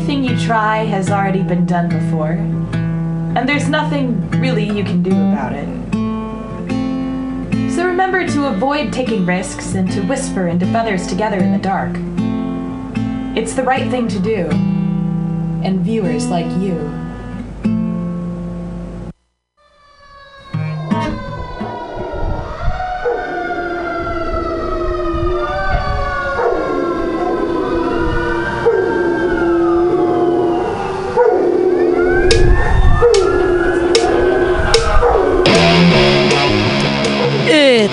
Everything you try has already been done before, and there's nothing really you can do about it. So remember to avoid taking risks and to whisper into feathers together in the dark. It's the right thing to do, and viewers like you.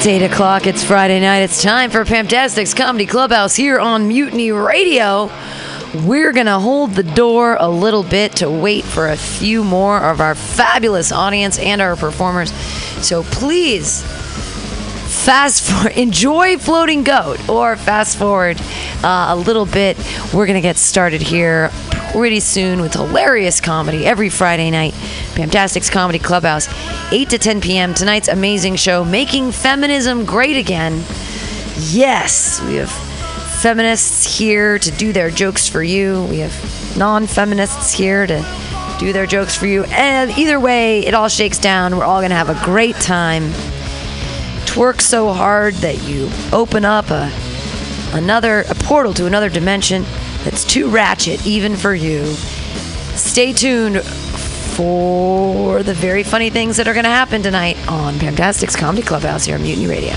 It's 8 o'clock. It's Friday night. It's time for Pamtastic's Comedy Clubhouse here on Mutiny Radio. We're going to hold the door a little bit to wait for a few more of our fabulous audience and our performers. So please fast forward, enjoy Floating Goat, or fast forward uh, a little bit. We're going to get started here pretty soon with hilarious comedy every Friday night. Fantastic's Comedy Clubhouse, 8 to 10 p.m. Tonight's amazing show, Making Feminism Great Again. Yes, we have feminists here to do their jokes for you. We have non feminists here to do their jokes for you. And either way, it all shakes down. We're all going to have a great time. Twerk so hard that you open up a another a portal to another dimension that's too ratchet even for you. Stay tuned for the very funny things that are going to happen tonight on Fantastic's Comedy Clubhouse here on Mutiny Radio.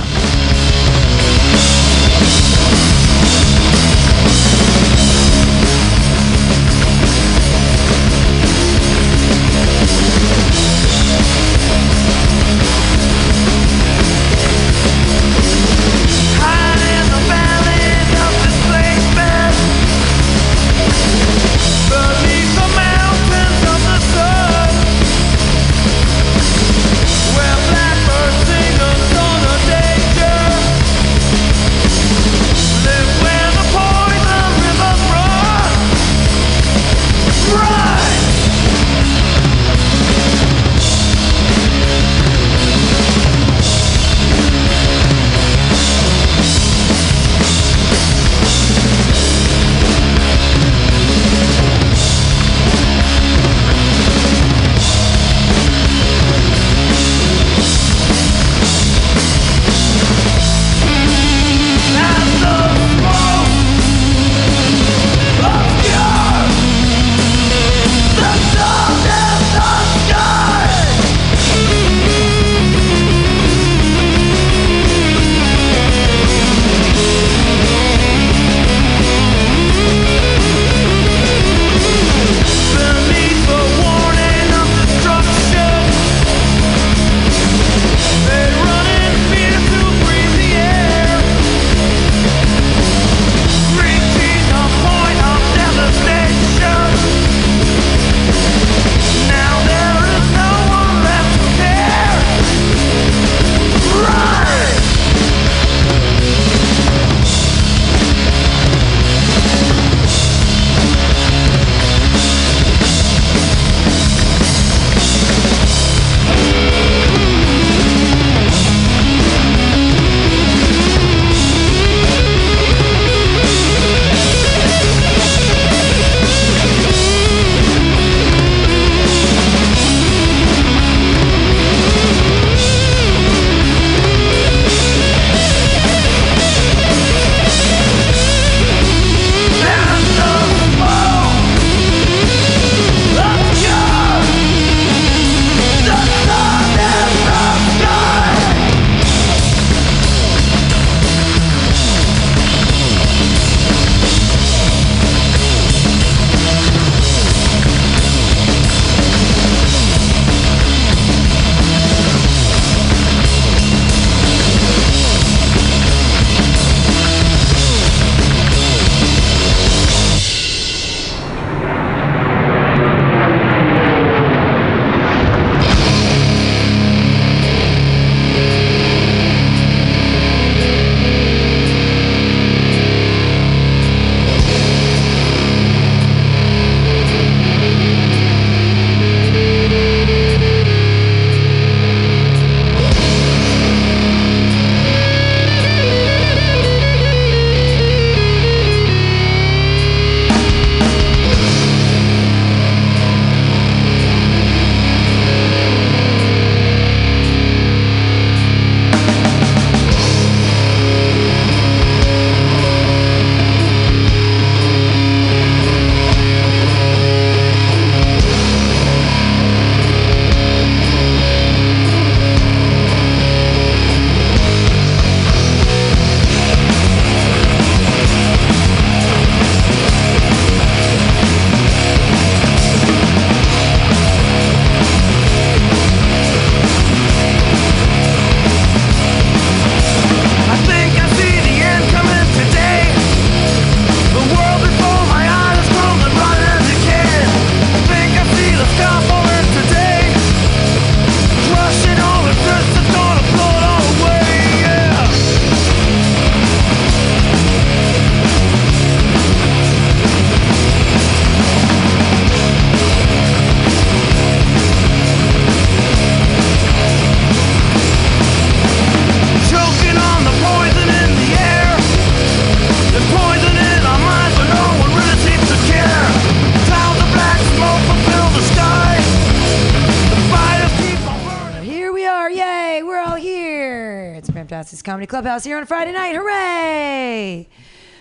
Clubhouse here on Friday night. Hooray!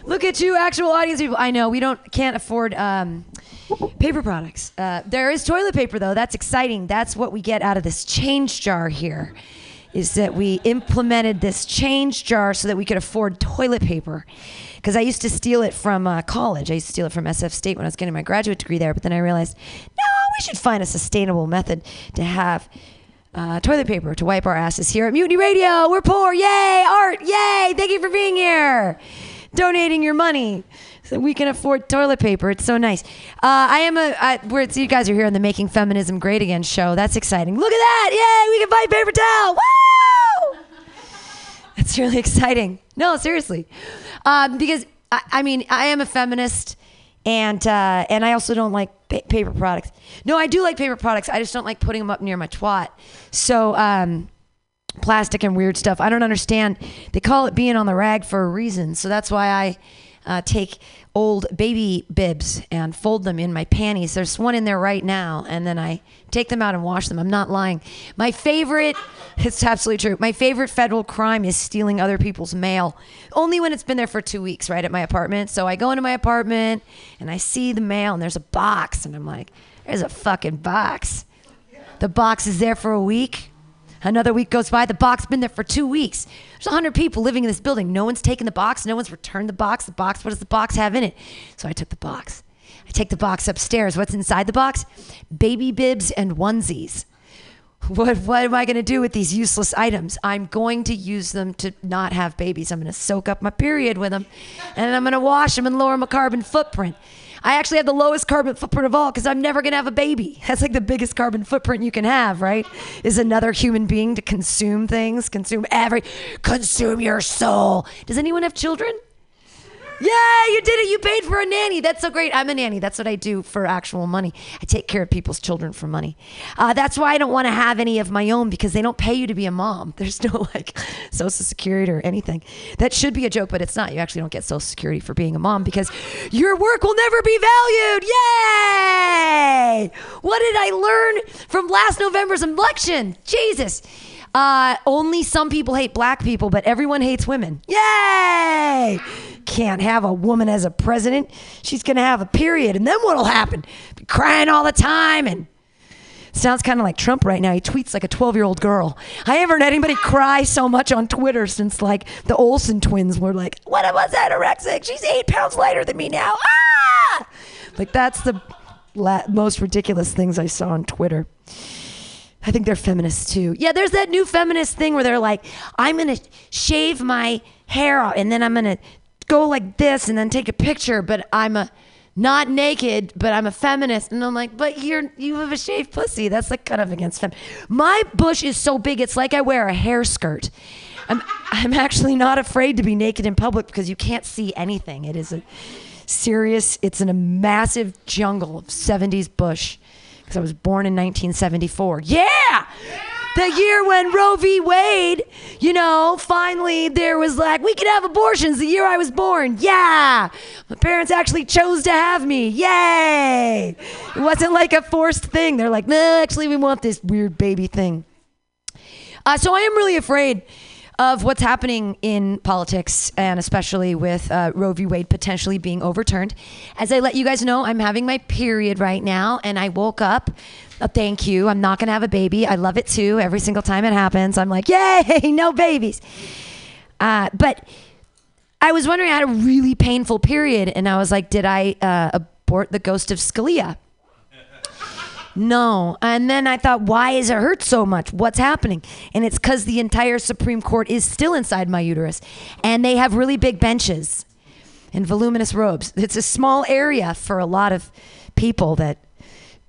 Look at you, actual audience people. I know we don't can't afford um, paper products. Uh, there is toilet paper though. That's exciting. That's what we get out of this change jar here. Is that we implemented this change jar so that we could afford toilet paper? Because I used to steal it from uh, college. I used to steal it from SF State when I was getting my graduate degree there. But then I realized, no, we should find a sustainable method to have uh, toilet paper to wipe our asses here at Mutiny Radio. We're poor. Yay. Art. Yay. Thank you for being here. Donating your money so we can afford toilet paper. It's so nice. Uh, I am a, I, we're, so you guys are here on the Making Feminism Great Again show. That's exciting. Look at that. Yay. We can buy paper towel. Woo! That's really exciting. No, seriously. Um, because, I, I mean, I am a feminist and uh, and I also don't like pa- paper products. No, I do like paper products. I just don't like putting them up near my twat. So um, plastic and weird stuff. I don't understand. They call it being on the rag for a reason. So that's why I uh, take old baby bibs and fold them in my panties. There's one in there right now, and then I take them out and wash them. I'm not lying. My favorite, it's absolutely true. My favorite federal crime is stealing other people's mail, only when it's been there for two weeks, right, at my apartment. So I go into my apartment and I see the mail, and there's a box, and I'm like, there's a fucking box. The box is there for a week. Another week goes by. The box been there for two weeks. There's 100 people living in this building. No one's taken the box. No one's returned the box. The box, what does the box have in it? So I took the box. I take the box upstairs. What's inside the box? Baby bibs and onesies. What, what am I going to do with these useless items? I'm going to use them to not have babies. I'm going to soak up my period with them and I'm going to wash them and lower my carbon footprint. I actually have the lowest carbon footprint of all because I'm never going to have a baby. That's like the biggest carbon footprint you can have, right? Is another human being to consume things, consume every, consume your soul. Does anyone have children? Yeah, you did it. You paid for a nanny. That's so great. I'm a nanny. That's what I do for actual money. I take care of people's children for money. Uh, that's why I don't want to have any of my own because they don't pay you to be a mom. There's no like social security or anything. That should be a joke, but it's not. You actually don't get social security for being a mom because your work will never be valued. Yay! What did I learn from last November's election? Jesus. Uh, only some people hate black people, but everyone hates women. Yay! Can't have a woman as a president. She's gonna have a period, and then what'll happen? Be crying all the time and sounds kind of like Trump right now. He tweets like a 12 year old girl. I haven't heard anybody cry so much on Twitter since like the Olsen twins were like, "What was anorexic? She's eight pounds lighter than me now." Ah! Like that's the la- most ridiculous things I saw on Twitter. I think they're feminists too. Yeah, there's that new feminist thing where they're like, I'm gonna shave my hair off and then I'm gonna go like this and then take a picture, but I'm a not naked, but I'm a feminist. And I'm like, but you're you have a shaved pussy. That's like kind of against fem. My bush is so big, it's like I wear a hair skirt. I'm I'm actually not afraid to be naked in public because you can't see anything. It is a serious, it's in a massive jungle of 70s bush because I was born in 1974. Yeah! The year when Roe v. Wade, you know, finally there was like, we can have abortions the year I was born. Yeah! My parents actually chose to have me. Yay! It wasn't like a forced thing. They're like, no, actually, we want this weird baby thing. Uh, so I am really afraid of what's happening in politics and especially with uh, Roe v. Wade potentially being overturned. As I let you guys know, I'm having my period right now, and I woke up. Uh, thank you. I'm not going to have a baby. I love it too. Every single time it happens, I'm like, yay, no babies. Uh, but I was wondering, I had a really painful period, and I was like, did I uh, abort the ghost of Scalia? No. And then I thought, why is it hurt so much? What's happening? And it's because the entire Supreme Court is still inside my uterus. And they have really big benches and voluminous robes. It's a small area for a lot of people that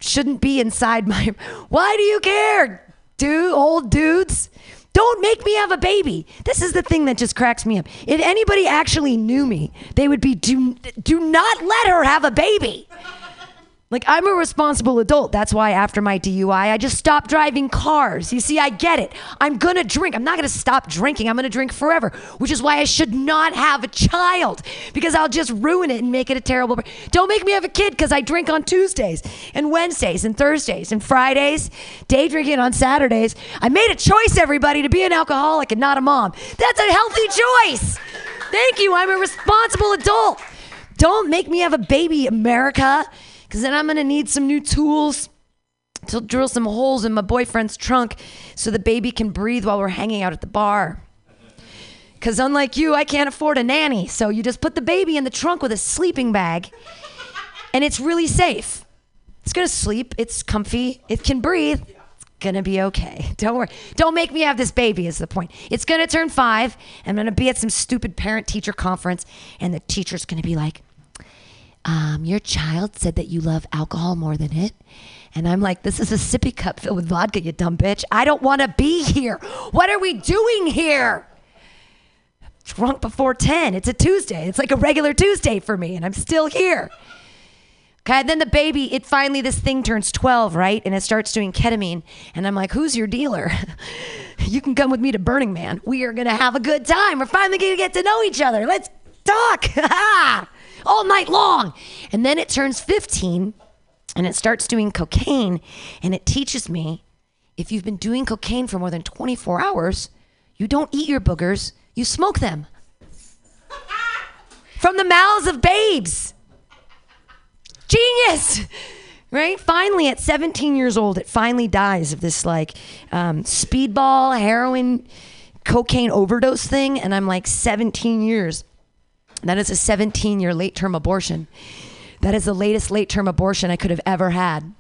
shouldn't be inside my. Why do you care, dude? Old dudes? Don't make me have a baby. This is the thing that just cracks me up. If anybody actually knew me, they would be do do not let her have a baby. Like, I'm a responsible adult. That's why after my DUI, I just stopped driving cars. You see, I get it. I'm gonna drink. I'm not gonna stop drinking. I'm gonna drink forever, which is why I should not have a child because I'll just ruin it and make it a terrible. Don't make me have a kid because I drink on Tuesdays and Wednesdays and Thursdays and Fridays, day drinking on Saturdays. I made a choice, everybody, to be an alcoholic and not a mom. That's a healthy choice. Thank you. I'm a responsible adult. Don't make me have a baby, America because then I'm going to need some new tools to drill some holes in my boyfriend's trunk so the baby can breathe while we're hanging out at the bar. Because unlike you, I can't afford a nanny. So you just put the baby in the trunk with a sleeping bag, and it's really safe. It's to sleep, it's comfy, it can breathe. It's to be okay. Don't worry. Don't make me have this baby, is the point. It's to turn five. I'm to be at some stupid parent teacher conference, and the teacher's to be like, um, your child said that you love alcohol more than it. And I'm like, this is a sippy cup filled with vodka, you dumb bitch. I don't want to be here. What are we doing here? Drunk before 10. It's a Tuesday. It's like a regular Tuesday for me, and I'm still here. Okay, then the baby, it finally, this thing turns 12, right? And it starts doing ketamine. And I'm like, who's your dealer? you can come with me to Burning Man. We are going to have a good time. We're finally going to get to know each other. Let's talk. all night long. And then it turns 15 and it starts doing cocaine and it teaches me if you've been doing cocaine for more than 24 hours, you don't eat your boogers, you smoke them. From the mouths of babes. Genius! Right? Finally, at 17 years old, it finally dies of this like um, speedball, heroin, cocaine overdose thing. And I'm like, 17 years. That is a 17 year late term abortion. That is the latest late term abortion I could have ever had.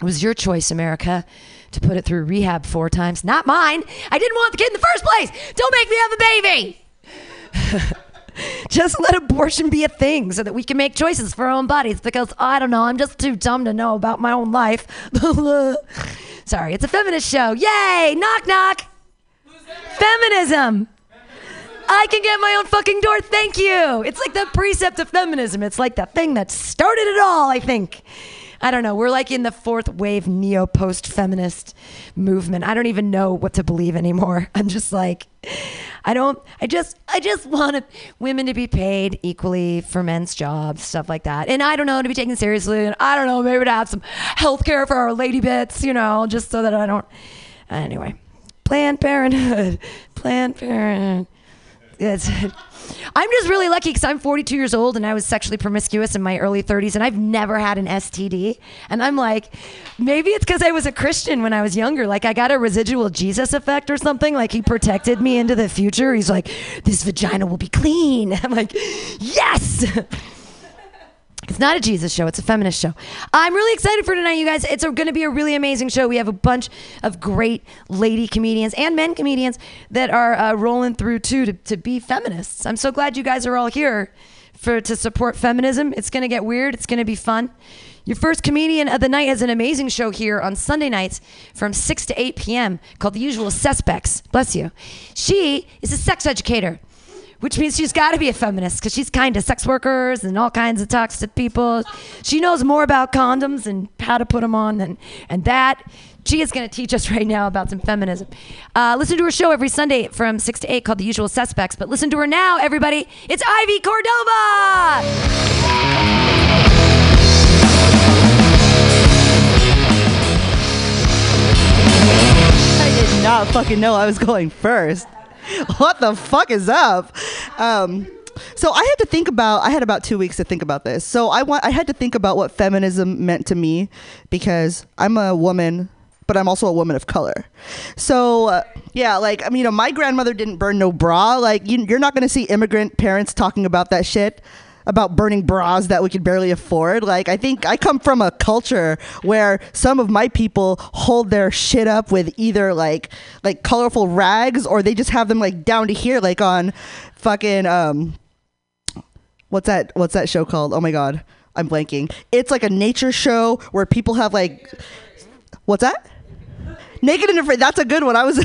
It was your choice, America, to put it through rehab four times, not mine. I didn't want the kid in the first place. Don't make me have a baby. just let abortion be a thing so that we can make choices for our own bodies because I don't know, I'm just too dumb to know about my own life. Sorry, it's a feminist show. Yay! Knock knock. Feminism. I can get my own fucking door. Thank you. It's like the precept of feminism. It's like the thing that started it all, I think. I don't know. We're like in the fourth wave neo post feminist movement. I don't even know what to believe anymore. I'm just like, I don't, I just, I just want women to be paid equally for men's jobs, stuff like that. And I don't know, to be taken seriously. And I don't know, maybe to have some health care for our lady bits, you know, just so that I don't. Anyway, Planned Parenthood, Planned Parenthood. It's, I'm just really lucky because I'm 42 years old and I was sexually promiscuous in my early 30s and I've never had an STD. And I'm like, maybe it's because I was a Christian when I was younger. Like I got a residual Jesus effect or something. Like he protected me into the future. He's like, this vagina will be clean. I'm like, yes. It's not a Jesus show, it's a feminist show. I'm really excited for tonight, you guys. It's going to be a really amazing show. We have a bunch of great lady comedians and men comedians that are uh, rolling through too to, to be feminists. I'm so glad you guys are all here for to support feminism. It's going to get weird, it's going to be fun. Your first comedian of the night has an amazing show here on Sunday nights from 6 to 8 p.m. called The Usual Suspects. Bless you. She is a sex educator which means she's got to be a feminist because she's kind to sex workers and all kinds of toxic people. She knows more about condoms and how to put them on and, and that. She is going to teach us right now about some feminism. Uh, listen to her show every Sunday from 6 to 8 called The Usual Suspects. But listen to her now, everybody. It's Ivy Cordova! I did not fucking know I was going first. what the fuck is up? Um, so I had to think about. I had about two weeks to think about this. So I want. I had to think about what feminism meant to me because I'm a woman, but I'm also a woman of color. So uh, yeah, like I mean, you know, my grandmother didn't burn no bra. Like you, you're not gonna see immigrant parents talking about that shit about burning bras that we could barely afford. Like I think I come from a culture where some of my people hold their shit up with either like like colorful rags or they just have them like down to here like on fucking um what's that what's that show called? Oh my god. I'm blanking. It's like a nature show where people have like what's that? Naked and afraid. That's a good one. I was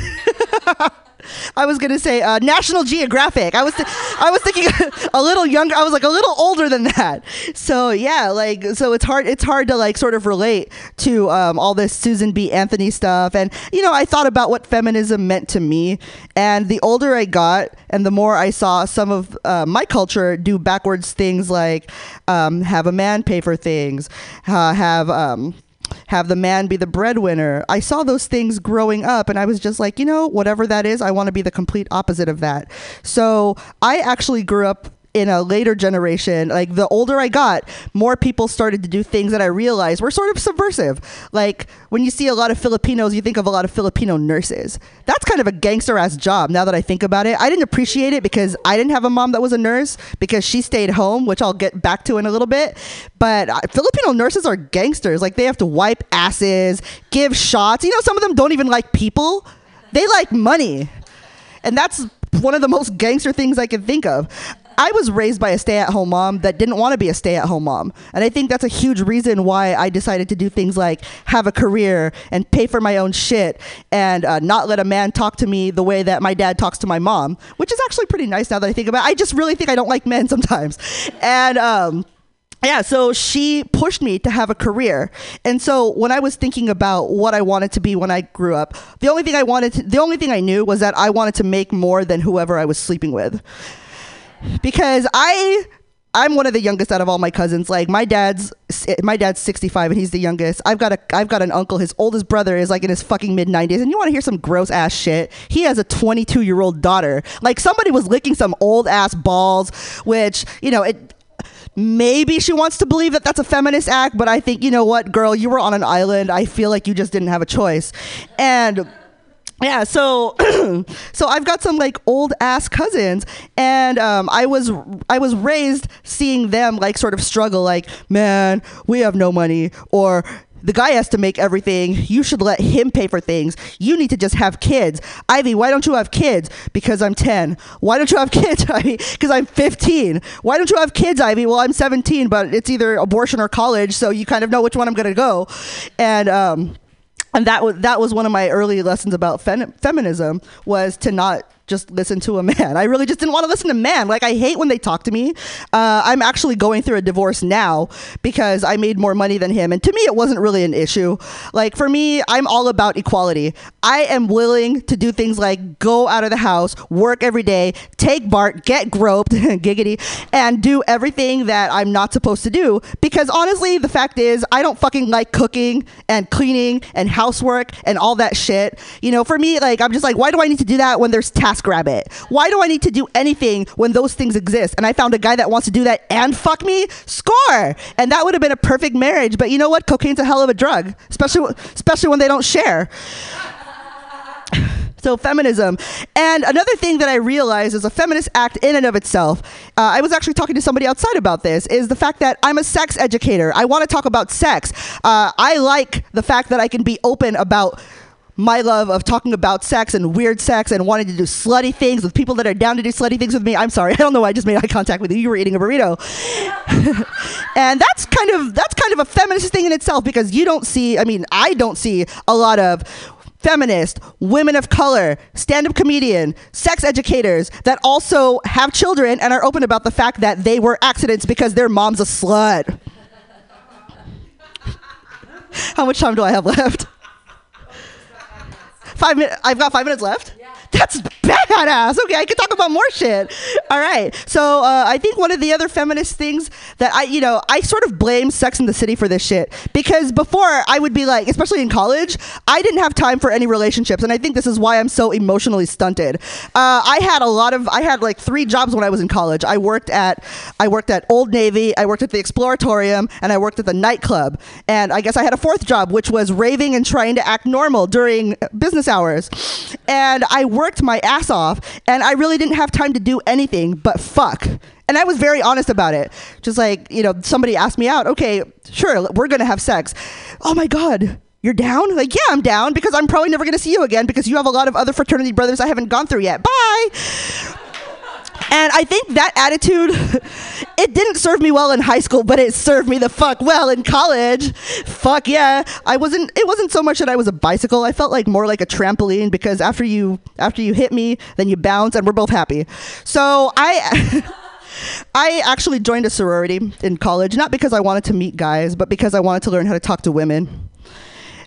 I was gonna say uh, National Geographic. I was th- I was thinking a little younger. I was like a little older than that. So yeah, like so it's hard it's hard to like sort of relate to um, all this Susan B. Anthony stuff. And you know, I thought about what feminism meant to me. And the older I got, and the more I saw some of uh, my culture do backwards things like um, have a man pay for things, uh, have um, have the man be the breadwinner. I saw those things growing up and I was just like, you know, whatever that is, I want to be the complete opposite of that. So I actually grew up in a later generation, like the older I got, more people started to do things that I realized were sort of subversive. Like when you see a lot of Filipinos, you think of a lot of Filipino nurses. That's kind of a gangster ass job now that I think about it. I didn't appreciate it because I didn't have a mom that was a nurse because she stayed home, which I'll get back to in a little bit. But uh, Filipino nurses are gangsters. Like they have to wipe asses, give shots. You know, some of them don't even like people, they like money. And that's one of the most gangster things I can think of. I was raised by a stay at home mom that didn't want to be a stay at home mom. And I think that's a huge reason why I decided to do things like have a career and pay for my own shit and uh, not let a man talk to me the way that my dad talks to my mom, which is actually pretty nice now that I think about it. I just really think I don't like men sometimes. And, um, yeah, so she pushed me to have a career. And so when I was thinking about what I wanted to be when I grew up, the only thing I wanted to, the only thing I knew was that I wanted to make more than whoever I was sleeping with because I I'm one of the youngest out of all my cousins. Like my dad's my dad's 65 and he's the youngest. I've got a I've got an uncle. His oldest brother is like in his fucking mid 90s. And you want to hear some gross ass shit? He has a 22 year old daughter. Like somebody was licking some old ass balls, which you know it. Maybe she wants to believe that that's a feminist act, but I think you know what, girl, you were on an island. I feel like you just didn't have a choice, and yeah so so i've got some like old ass cousins and um, i was i was raised seeing them like sort of struggle like man we have no money or the guy has to make everything. You should let him pay for things. You need to just have kids. Ivy, why don't you have kids? Because I'm 10. Why don't you have kids, Ivy? Because I'm 15. Why don't you have kids, Ivy? Well, I'm 17, but it's either abortion or college, so you kind of know which one I'm going to go. And, um, and that was that was one of my early lessons about fem- feminism was to not just listen to a man. I really just didn't want to listen to men. Like I hate when they talk to me. Uh, I'm actually going through a divorce now because I made more money than him, and to me it wasn't really an issue. Like for me, I'm all about equality. I am willing to do things like go out of the house, work every day, take BART, get groped, giggity, and do everything that I'm not supposed to do. Because honestly, the fact is, I don't fucking like cooking and cleaning and housework and all that shit. You know, for me, like I'm just like, why do I need to do that when there's tasks? TaskRabbit. Why do I need to do anything when those things exist? And I found a guy that wants to do that and fuck me. Score. And that would have been a perfect marriage. But you know what? Cocaine's a hell of a drug, especially especially when they don't share. So, feminism. And another thing that I realized is a feminist act in and of itself. Uh, I was actually talking to somebody outside about this, is the fact that I'm a sex educator. I want to talk about sex. Uh, I like the fact that I can be open about my love of talking about sex and weird sex and wanting to do slutty things with people that are down to do slutty things with me. I'm sorry, I don't know why I just made eye contact with you. You were eating a burrito. and that's kind of that's kind of a feminist thing in itself because you don't see, I mean, I don't see a lot of feminist, women of color, stand up comedian, sex educators that also have children and are open about the fact that they were accidents because their mom's a slut. How much time do I have left? Five minutes. I've got five minutes left. That's badass. Okay, I can talk about more shit. All right. So uh, I think one of the other feminist things that I, you know, I sort of blame Sex in the City for this shit because before I would be like, especially in college, I didn't have time for any relationships, and I think this is why I'm so emotionally stunted. Uh, I had a lot of, I had like three jobs when I was in college. I worked at, I worked at Old Navy, I worked at the Exploratorium, and I worked at the nightclub. And I guess I had a fourth job, which was raving and trying to act normal during business hours. And I worked my ass off and I really didn't have time to do anything but fuck. And I was very honest about it. Just like, you know, somebody asked me out, okay, sure, we're gonna have sex. Oh my God, you're down? Like, yeah, I'm down because I'm probably never gonna see you again because you have a lot of other fraternity brothers I haven't gone through yet. Bye. And I think that attitude, it didn't serve me well in high school, but it served me the fuck well in college. Fuck yeah. I wasn't it wasn't so much that I was a bicycle. I felt like more like a trampoline because after you after you hit me, then you bounce and we're both happy. So I I actually joined a sorority in college, not because I wanted to meet guys, but because I wanted to learn how to talk to women.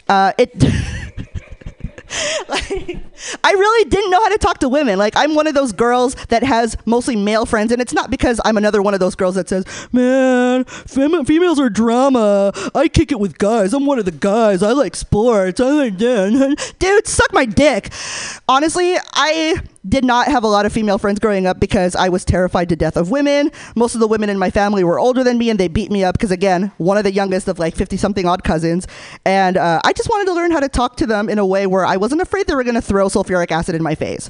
Uh, it like, I really didn't know how to talk to women. Like, I'm one of those girls that has mostly male friends, and it's not because I'm another one of those girls that says, "Man, fem- females are drama. I kick it with guys. I'm one of the guys. I like sports. I like that." Dude, suck my dick. Honestly, I did not have a lot of female friends growing up because I was terrified to death of women. Most of the women in my family were older than me and they beat me up because, again, one of the youngest of like 50 something odd cousins. And uh, I just wanted to learn how to talk to them in a way where I wasn't afraid they were going to throw sulfuric acid in my face.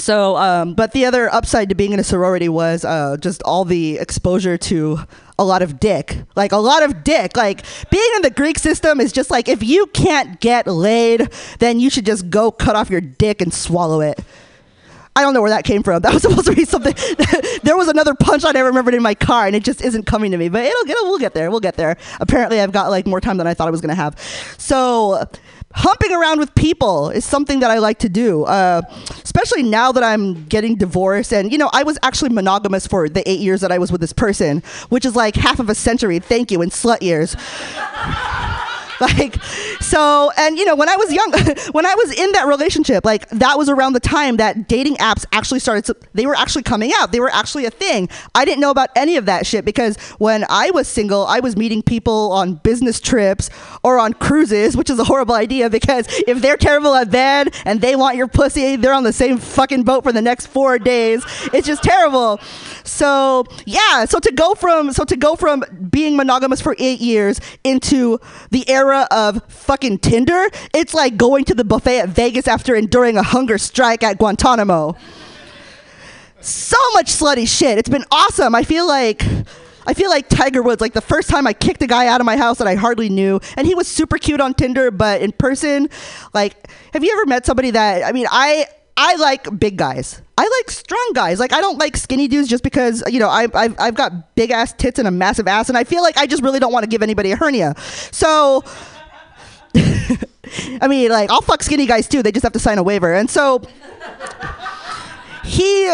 So, um, but the other upside to being in a sorority was uh, just all the exposure to a lot of dick. Like a lot of dick. Like being in the Greek system is just like if you can't get laid, then you should just go cut off your dick and swallow it. I don't know where that came from. That was supposed to be something. there was another punchline I remembered in my car, and it just isn't coming to me. But it'll get. We'll get there. We'll get there. Apparently, I've got like more time than I thought I was gonna have. So humping around with people is something that I like to do, uh, especially now that I'm getting divorced. And, you know, I was actually monogamous for the eight years that I was with this person, which is like half of a century. Thank you, in slut years. like so and you know when i was young when i was in that relationship like that was around the time that dating apps actually started to, they were actually coming out. They were actually a thing. I didn't know about any of that shit because when i was single i was meeting people on business trips or on cruises which is a horrible idea because if they're terrible at bed and they want your pussy they're on the same fucking boat for the next four days. It's just terrible. So yeah so to go from so to go from being monogamous for eight years into the era of fucking Tinder, it's like going to the buffet at Vegas after enduring a hunger strike at Guantanamo. So much slutty shit. It's been awesome. I feel like I feel like Tiger Woods, like the first time I kicked a guy out of my house that I hardly knew, and he was super cute on Tinder, but in person, like, have you ever met somebody that, I mean, I, I like big guys. I like strong guys. Like I don't like skinny dudes just because you know I, I've I've got big ass tits and a massive ass, and I feel like I just really don't want to give anybody a hernia. So. I mean, like, I'll fuck skinny guys too. They just have to sign a waiver. And so he,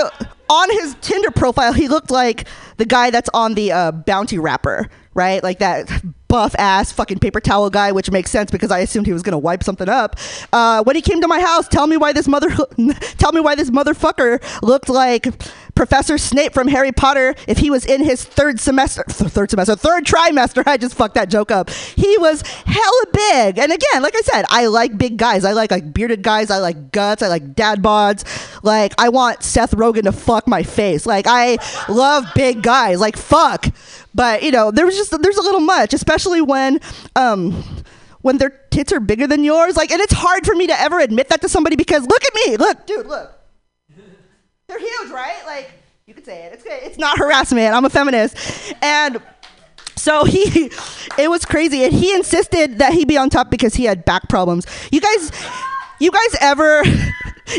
on his Tinder profile, he looked like the guy that's on the uh, bounty wrapper, right? Like that buff ass fucking paper towel guy, which makes sense because I assumed he was gonna wipe something up. Uh, when he came to my house, tell me why this mother, tell me why this motherfucker looked like Professor Snape from Harry Potter if he was in his third semester, third semester, third trimester. I just fucked that joke up. He was hella big, and again, like I said, I like big guys. I like like bearded guys. I like guts. I like dad bods. Like I want Seth Rogen to fuck my face. Like I love big guys. Like fuck. But you know, there was just there's a little much, especially when um when their tits are bigger than yours. Like, and it's hard for me to ever admit that to somebody because look at me, look, dude, look, they're huge, right? Like, you could say it. It's good. it's not harassment. I'm a feminist, and. So he, it was crazy, and he insisted that he be on top because he had back problems. You guys, you guys ever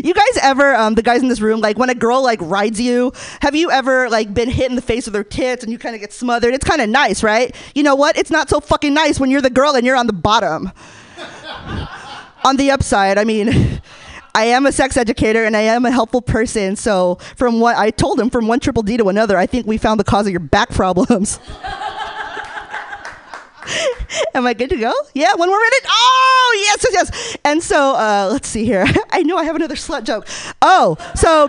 you guys ever um, the guys in this room like when a girl like rides you have you ever like been hit in the face with her tits and you kind of get smothered it's kind of nice right you know what it's not so fucking nice when you're the girl and you're on the bottom on the upside i mean I am a sex educator and I am a helpful person. So, from what I told him, from one triple D to another, I think we found the cause of your back problems. Am I good to go? Yeah, one more minute. Oh, yes, yes, yes. And so, uh, let's see here. I know I have another slut joke. Oh, so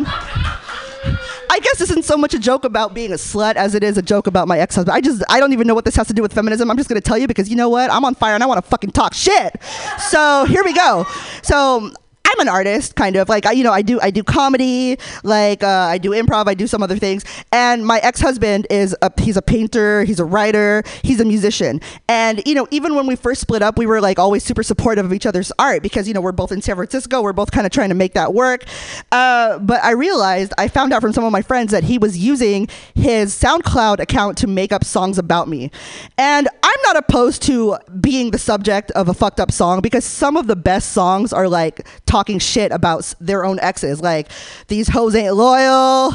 I guess this isn't so much a joke about being a slut as it is a joke about my ex-husband. I just I don't even know what this has to do with feminism. I'm just gonna tell you because you know what? I'm on fire and I want to fucking talk shit. So here we go. So I'm an artist, kind of like I, you know, I do I do comedy, like uh, I do improv, I do some other things. And my ex husband is a he's a painter, he's a writer, he's a musician. And you know, even when we first split up, we were like always super supportive of each other's art because you know we're both in San Francisco, we're both kind of trying to make that work. Uh, but I realized I found out from some of my friends that he was using his SoundCloud account to make up songs about me, and I'm not opposed to being the subject of a fucked up song because some of the best songs are like talking shit about their own exes, like these hoes ain't loyal,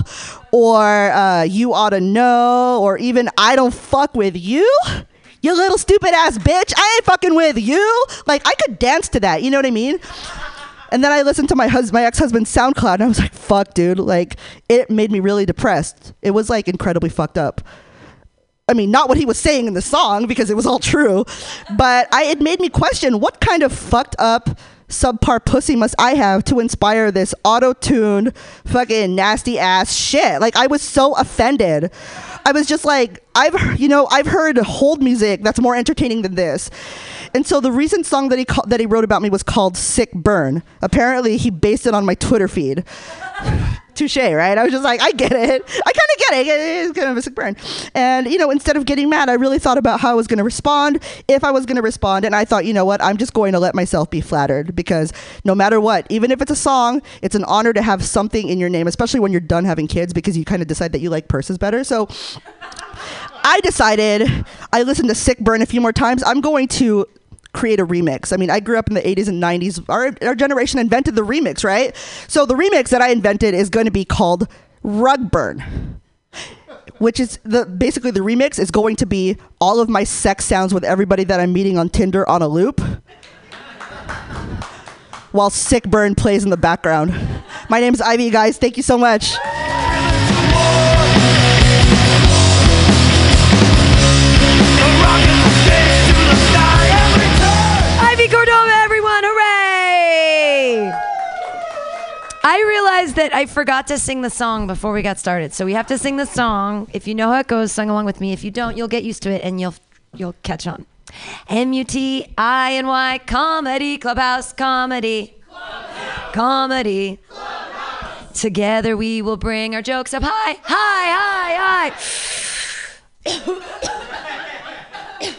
or uh, you ought to know, or even I don't fuck with you. You little stupid ass bitch. I ain't fucking with you. Like I could dance to that. You know what I mean? And then I listened to my hus- my ex husband's SoundCloud, and I was like, "Fuck, dude!" Like it made me really depressed. It was like incredibly fucked up. I mean, not what he was saying in the song because it was all true, but I it made me question what kind of fucked up subpar pussy must I have to inspire this auto-tuned fucking nasty ass shit? Like I was so offended. I was just like, I've you know I've heard hold music that's more entertaining than this. And so the recent song that he ca- that he wrote about me was called "Sick Burn." Apparently, he based it on my Twitter feed. Touche, right? I was just like, I get it. I kind of get it. It's kind of a sick burn. And, you know, instead of getting mad, I really thought about how I was going to respond, if I was going to respond. And I thought, you know what? I'm just going to let myself be flattered because no matter what, even if it's a song, it's an honor to have something in your name, especially when you're done having kids because you kind of decide that you like purses better. So I decided, I listened to Sick Burn a few more times. I'm going to create a remix. I mean, I grew up in the 80s and 90s. Our, our generation invented the remix, right? So the remix that I invented is going to be called Rug Burn. Which is the basically the remix is going to be all of my sex sounds with everybody that I'm meeting on Tinder on a loop. While Sick Burn plays in the background. My name is Ivy, guys. Thank you so much. I realized that I forgot to sing the song before we got started. So we have to sing the song. If you know how it goes, sing along with me. If you don't, you'll get used to it and you'll you'll catch on. M U T I N Y comedy clubhouse comedy. Comedy. Together we will bring our jokes up high, high, high, high.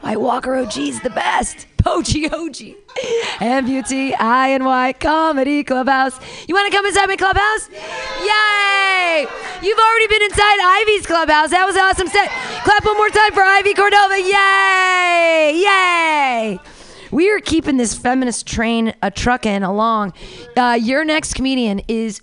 White Walker OG's the best. Poachy OG. M-U-T-I-N-Y Comedy Clubhouse. You want to come inside my clubhouse? Yay! You've already been inside Ivy's clubhouse. That was an awesome set. Clap one more time for Ivy Cordova. Yay! Yay! We are keeping this feminist train a trucking along. Uh, your next comedian is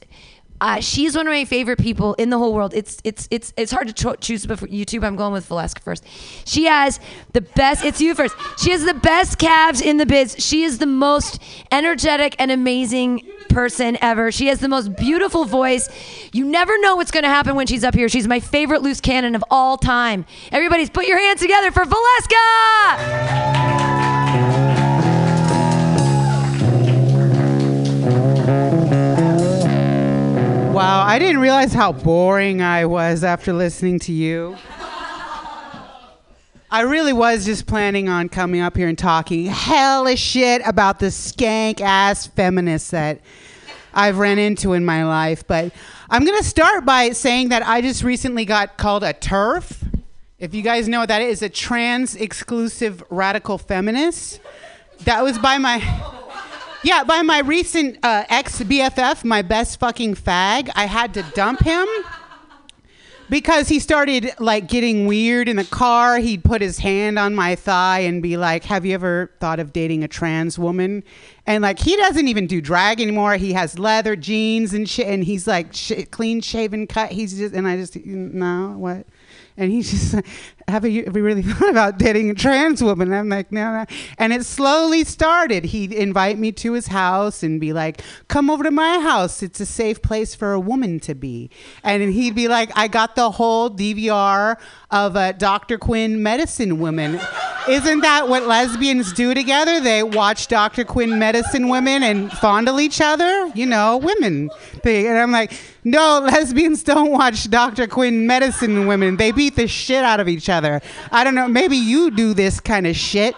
uh, she's one of my favorite people in the whole world. It's it's it's it's hard to cho- choose before YouTube. I'm going with Valeska first. She has the best. It's you first. She has the best calves in the biz. She is the most energetic and amazing person ever. She has the most beautiful voice. You never know what's going to happen when she's up here. She's my favorite loose cannon of all time. Everybody's put your hands together for Valeska. Wow, I didn't realize how boring I was after listening to you. I really was just planning on coming up here and talking hellish shit about the skank ass feminists that I've ran into in my life. But I'm going to start by saying that I just recently got called a TERF. If you guys know what that is, a trans exclusive radical feminist. That was by my. Yeah, by my recent uh, ex BFF, my best fucking fag, I had to dump him because he started like getting weird in the car. He'd put his hand on my thigh and be like, "Have you ever thought of dating a trans woman?" And like he doesn't even do drag anymore. He has leather jeans and shit, and he's like sh- clean shaven cut. He's just, and I just no what. And he's just have you, have you really thought about dating a trans woman? And I'm like, no, no. And it slowly started. He'd invite me to his house and be like, come over to my house. It's a safe place for a woman to be. And he'd be like, I got the whole DVR of a Dr. Quinn Medicine Woman. Isn't that what lesbians do together? They watch Dr. Quinn Medicine Women and fondle each other? You know, women. Thing. And I'm like, no, lesbians don't watch Dr. Quinn Medicine Women. They beat the shit out of each other. I don't know. Maybe you do this kind of shit.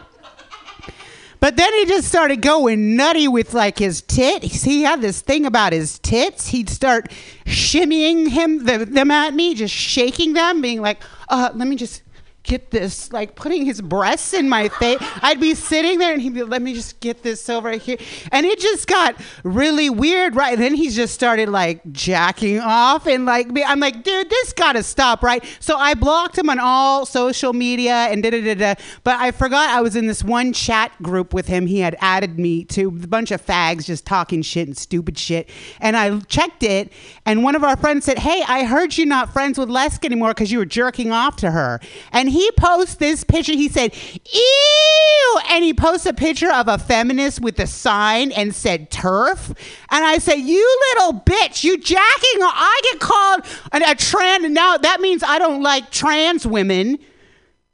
But then he just started going nutty with like his tits. He had this thing about his tits. He'd start shimmying him the, them at me, just shaking them, being like, uh, "Let me just get this, like putting his breasts in my face. I'd be sitting there and he'd be, let me just get this over here. And it just got really weird, right? And then he just started like jacking off and like, I'm like, dude, this gotta stop, right? So I blocked him on all social media and da da da da. But I forgot I was in this one chat group with him. He had added me to a bunch of fags just talking shit and stupid shit. And I checked it, and one of our friends said, Hey, I heard you're not friends with Lesk anymore because you were jerking off to her. And he posts this picture. He said, Ew! And he posts a picture of a feminist with a sign and said turf. And I said, You little bitch, you jacking. off." I get called a, a trans. Now that means I don't like trans women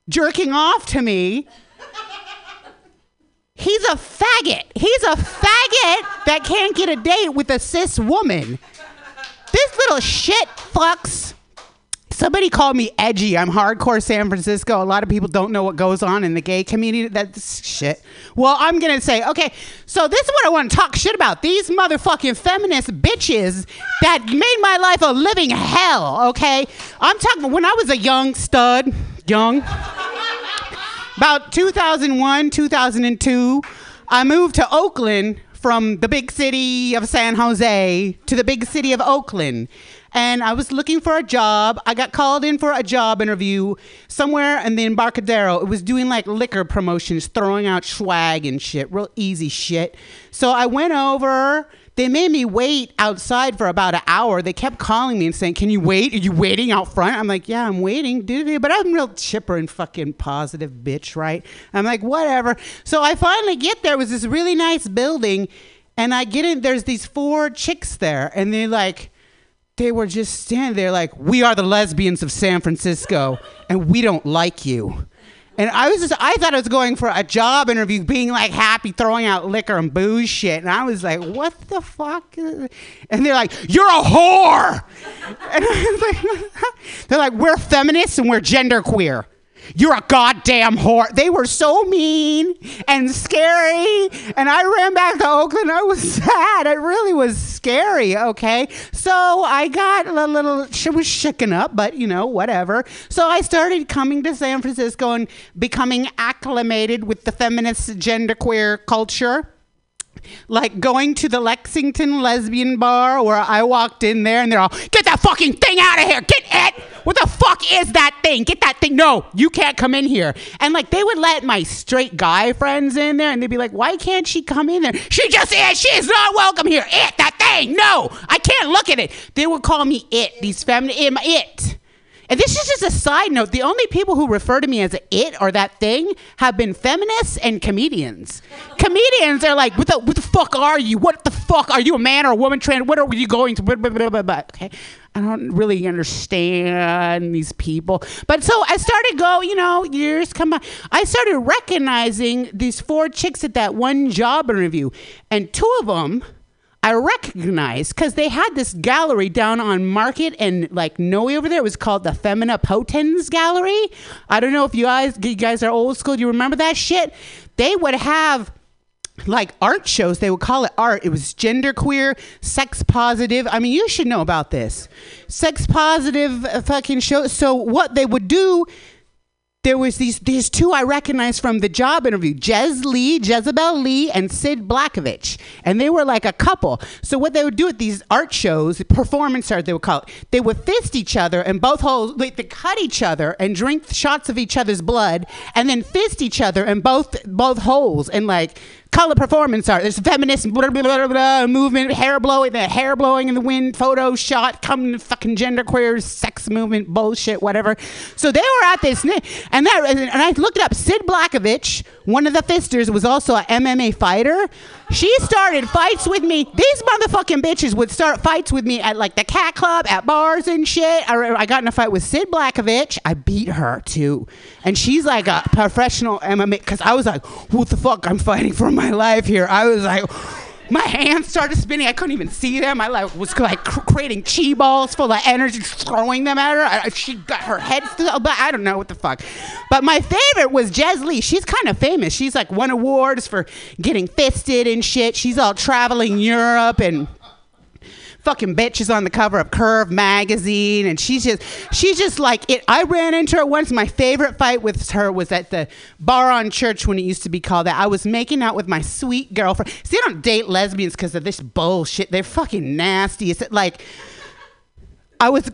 jerking off to me. He's a faggot. He's a faggot that can't get a date with a cis woman. This little shit fucks. Somebody called me edgy. I'm hardcore San Francisco. A lot of people don't know what goes on in the gay community. That's shit. Well, I'm going to say, okay, so this is what I want to talk shit about. These motherfucking feminist bitches that made my life a living hell, okay? I'm talking when I was a young stud, young, about 2001, 2002, I moved to Oakland from the big city of San Jose to the big city of Oakland. And I was looking for a job. I got called in for a job interview somewhere in the Embarcadero. It was doing like liquor promotions, throwing out swag and shit, real easy shit. So I went over. They made me wait outside for about an hour. They kept calling me and saying, "Can you wait? Are you waiting out front?" I'm like, "Yeah, I'm waiting. But I'm real chipper and fucking positive bitch, right? I'm like, "Whatever." So I finally get there. It was this really nice building, and I get in. There's these four chicks there, and they're like, they were just standing there like, "We are the lesbians of San Francisco, and we don't like you." And I was just, I thought I was going for a job interview, being like happy, throwing out liquor and booze shit. And I was like, what the fuck? And they're like, you're a whore. And I was like, they're like, we're feminists and we're genderqueer. You're a goddamn whore. They were so mean and scary. And I ran back to Oakland. I was sad. It really was scary. Okay. So I got a little, she was shaken up, but you know, whatever. So I started coming to San Francisco and becoming acclimated with the feminist genderqueer culture like going to the Lexington lesbian bar where I walked in there and they're all, get that fucking thing out of here. Get it. What the fuck is that thing? Get that thing. No, you can't come in here. And like they would let my straight guy friends in there and they'd be like, why can't she come in there? She just is. She is not welcome here. It, that thing. No, I can't look at it. They would call me it, these feminine, it. And this is just a side note. The only people who refer to me as it or that thing have been feminists and comedians. Comedians are like, what the, what the fuck are you? What the fuck? Are you a man or a woman? Trans? What are you going to? Okay. I don't really understand these people. But so I started go, you know, years come by. I started recognizing these four chicks at that one job interview. And two of them I recognized because they had this gallery down on Market and like Noe over there. It was called the Femina Potens Gallery. I don't know if you guys you guys are old school. Do you remember that shit? They would have like art shows. They would call it art. It was genderqueer, sex positive. I mean, you should know about this. Sex positive uh, fucking show. So what they would do there was these these two I recognized from the job interview, Jez Lee, Jezebel Lee, and Sid Blackovich, and they were like a couple. So what they would do at these art shows, performance art they would call it, they would fist each other and both holes, like they cut each other and drink shots of each other's blood, and then fist each other in both both holes and like color performance art. There's feminist blah, blah, blah, movement, hair blowing, the hair blowing in the wind, photo shot, come fucking genderqueer, sex movement, bullshit, whatever. So they were at this, and that, and I looked it up. Sid Blackovich, one of the fisters, was also an MMA fighter. She started fights with me. These motherfucking bitches would start fights with me at like the cat club, at bars and shit. I, I got in a fight with Sid Blackovich. I beat her too, and she's like a professional MMA. Because I was like, what the fuck? I'm fighting for my life here. I was like. My hands started spinning. I couldn't even see them. I like was like cr- creating chi balls full of energy, throwing them at her. I, she got her head still, but I don't know what the fuck. But my favorite was Jez Lee. She's kind of famous. She's like won awards for getting fisted and shit. She's all traveling Europe and fucking bitch is on the cover of Curve magazine, and she's just she's just like it. I ran into her once. My favorite fight with her was at the bar on church when it used to be called that. I was making out with my sweet girlfriend. See, I don't date lesbians because of this bullshit. They're fucking nasty. It's like. I was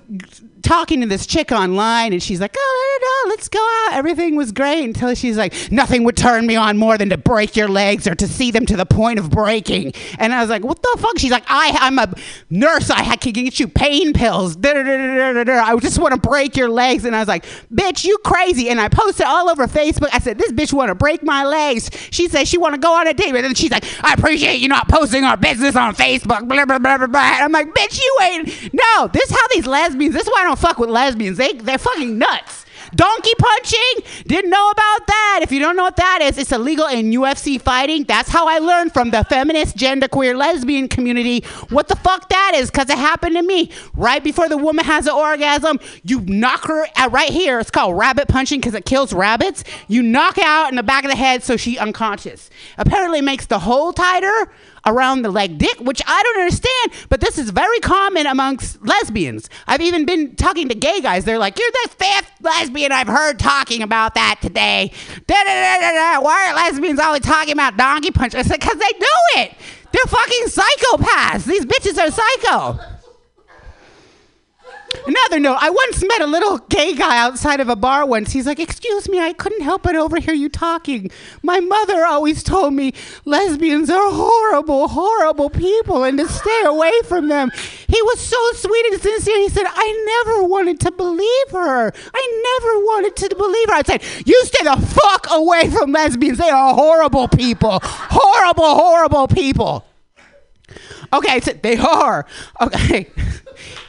talking to this chick online and she's like, oh, no, no, let's go out. Everything was great until she's like, nothing would turn me on more than to break your legs or to see them to the point of breaking. And I was like, what the fuck? She's like, I, I'm a nurse. I can get you pain pills. I just want to break your legs. And I was like, bitch, you crazy. And I posted all over Facebook. I said, this bitch want to break my legs. She said she want to go on a date. And then she's like, I appreciate you not posting our business on Facebook. Blah, blah, blah, blah, blah. And I'm like, bitch, you ain't. No, this is how these lesbians, this is why I don't fuck with lesbians. They, they're fucking nuts. Donkey punching? Didn't know about that. If you don't know what that is, it's illegal in UFC fighting. That's how I learned from the feminist, genderqueer, lesbian community what the fuck that is, because it happened to me. Right before the woman has an orgasm, you knock her right here. It's called rabbit punching because it kills rabbits. You knock out in the back of the head so she unconscious. Apparently makes the hole tighter around the leg dick, which I don't understand, but this is very common amongst lesbians. I've even been talking to gay guys. They're like, You're the fifth lesbian I've heard talking about that today. Da, da, da, da, da. Why are lesbians always talking about donkey punch? I said, Because they do it. They're fucking psychopaths. These bitches are psycho. Another note, I once met a little gay guy outside of a bar once. He's like, Excuse me, I couldn't help but overhear you talking. My mother always told me lesbians are horrible, horrible people and to stay away from them. He was so sweet and sincere. He said, I never wanted to believe her. I never wanted to believe her. I said, You stay the fuck away from lesbians. They are horrible people. Horrible, horrible people. Okay, They are. Okay.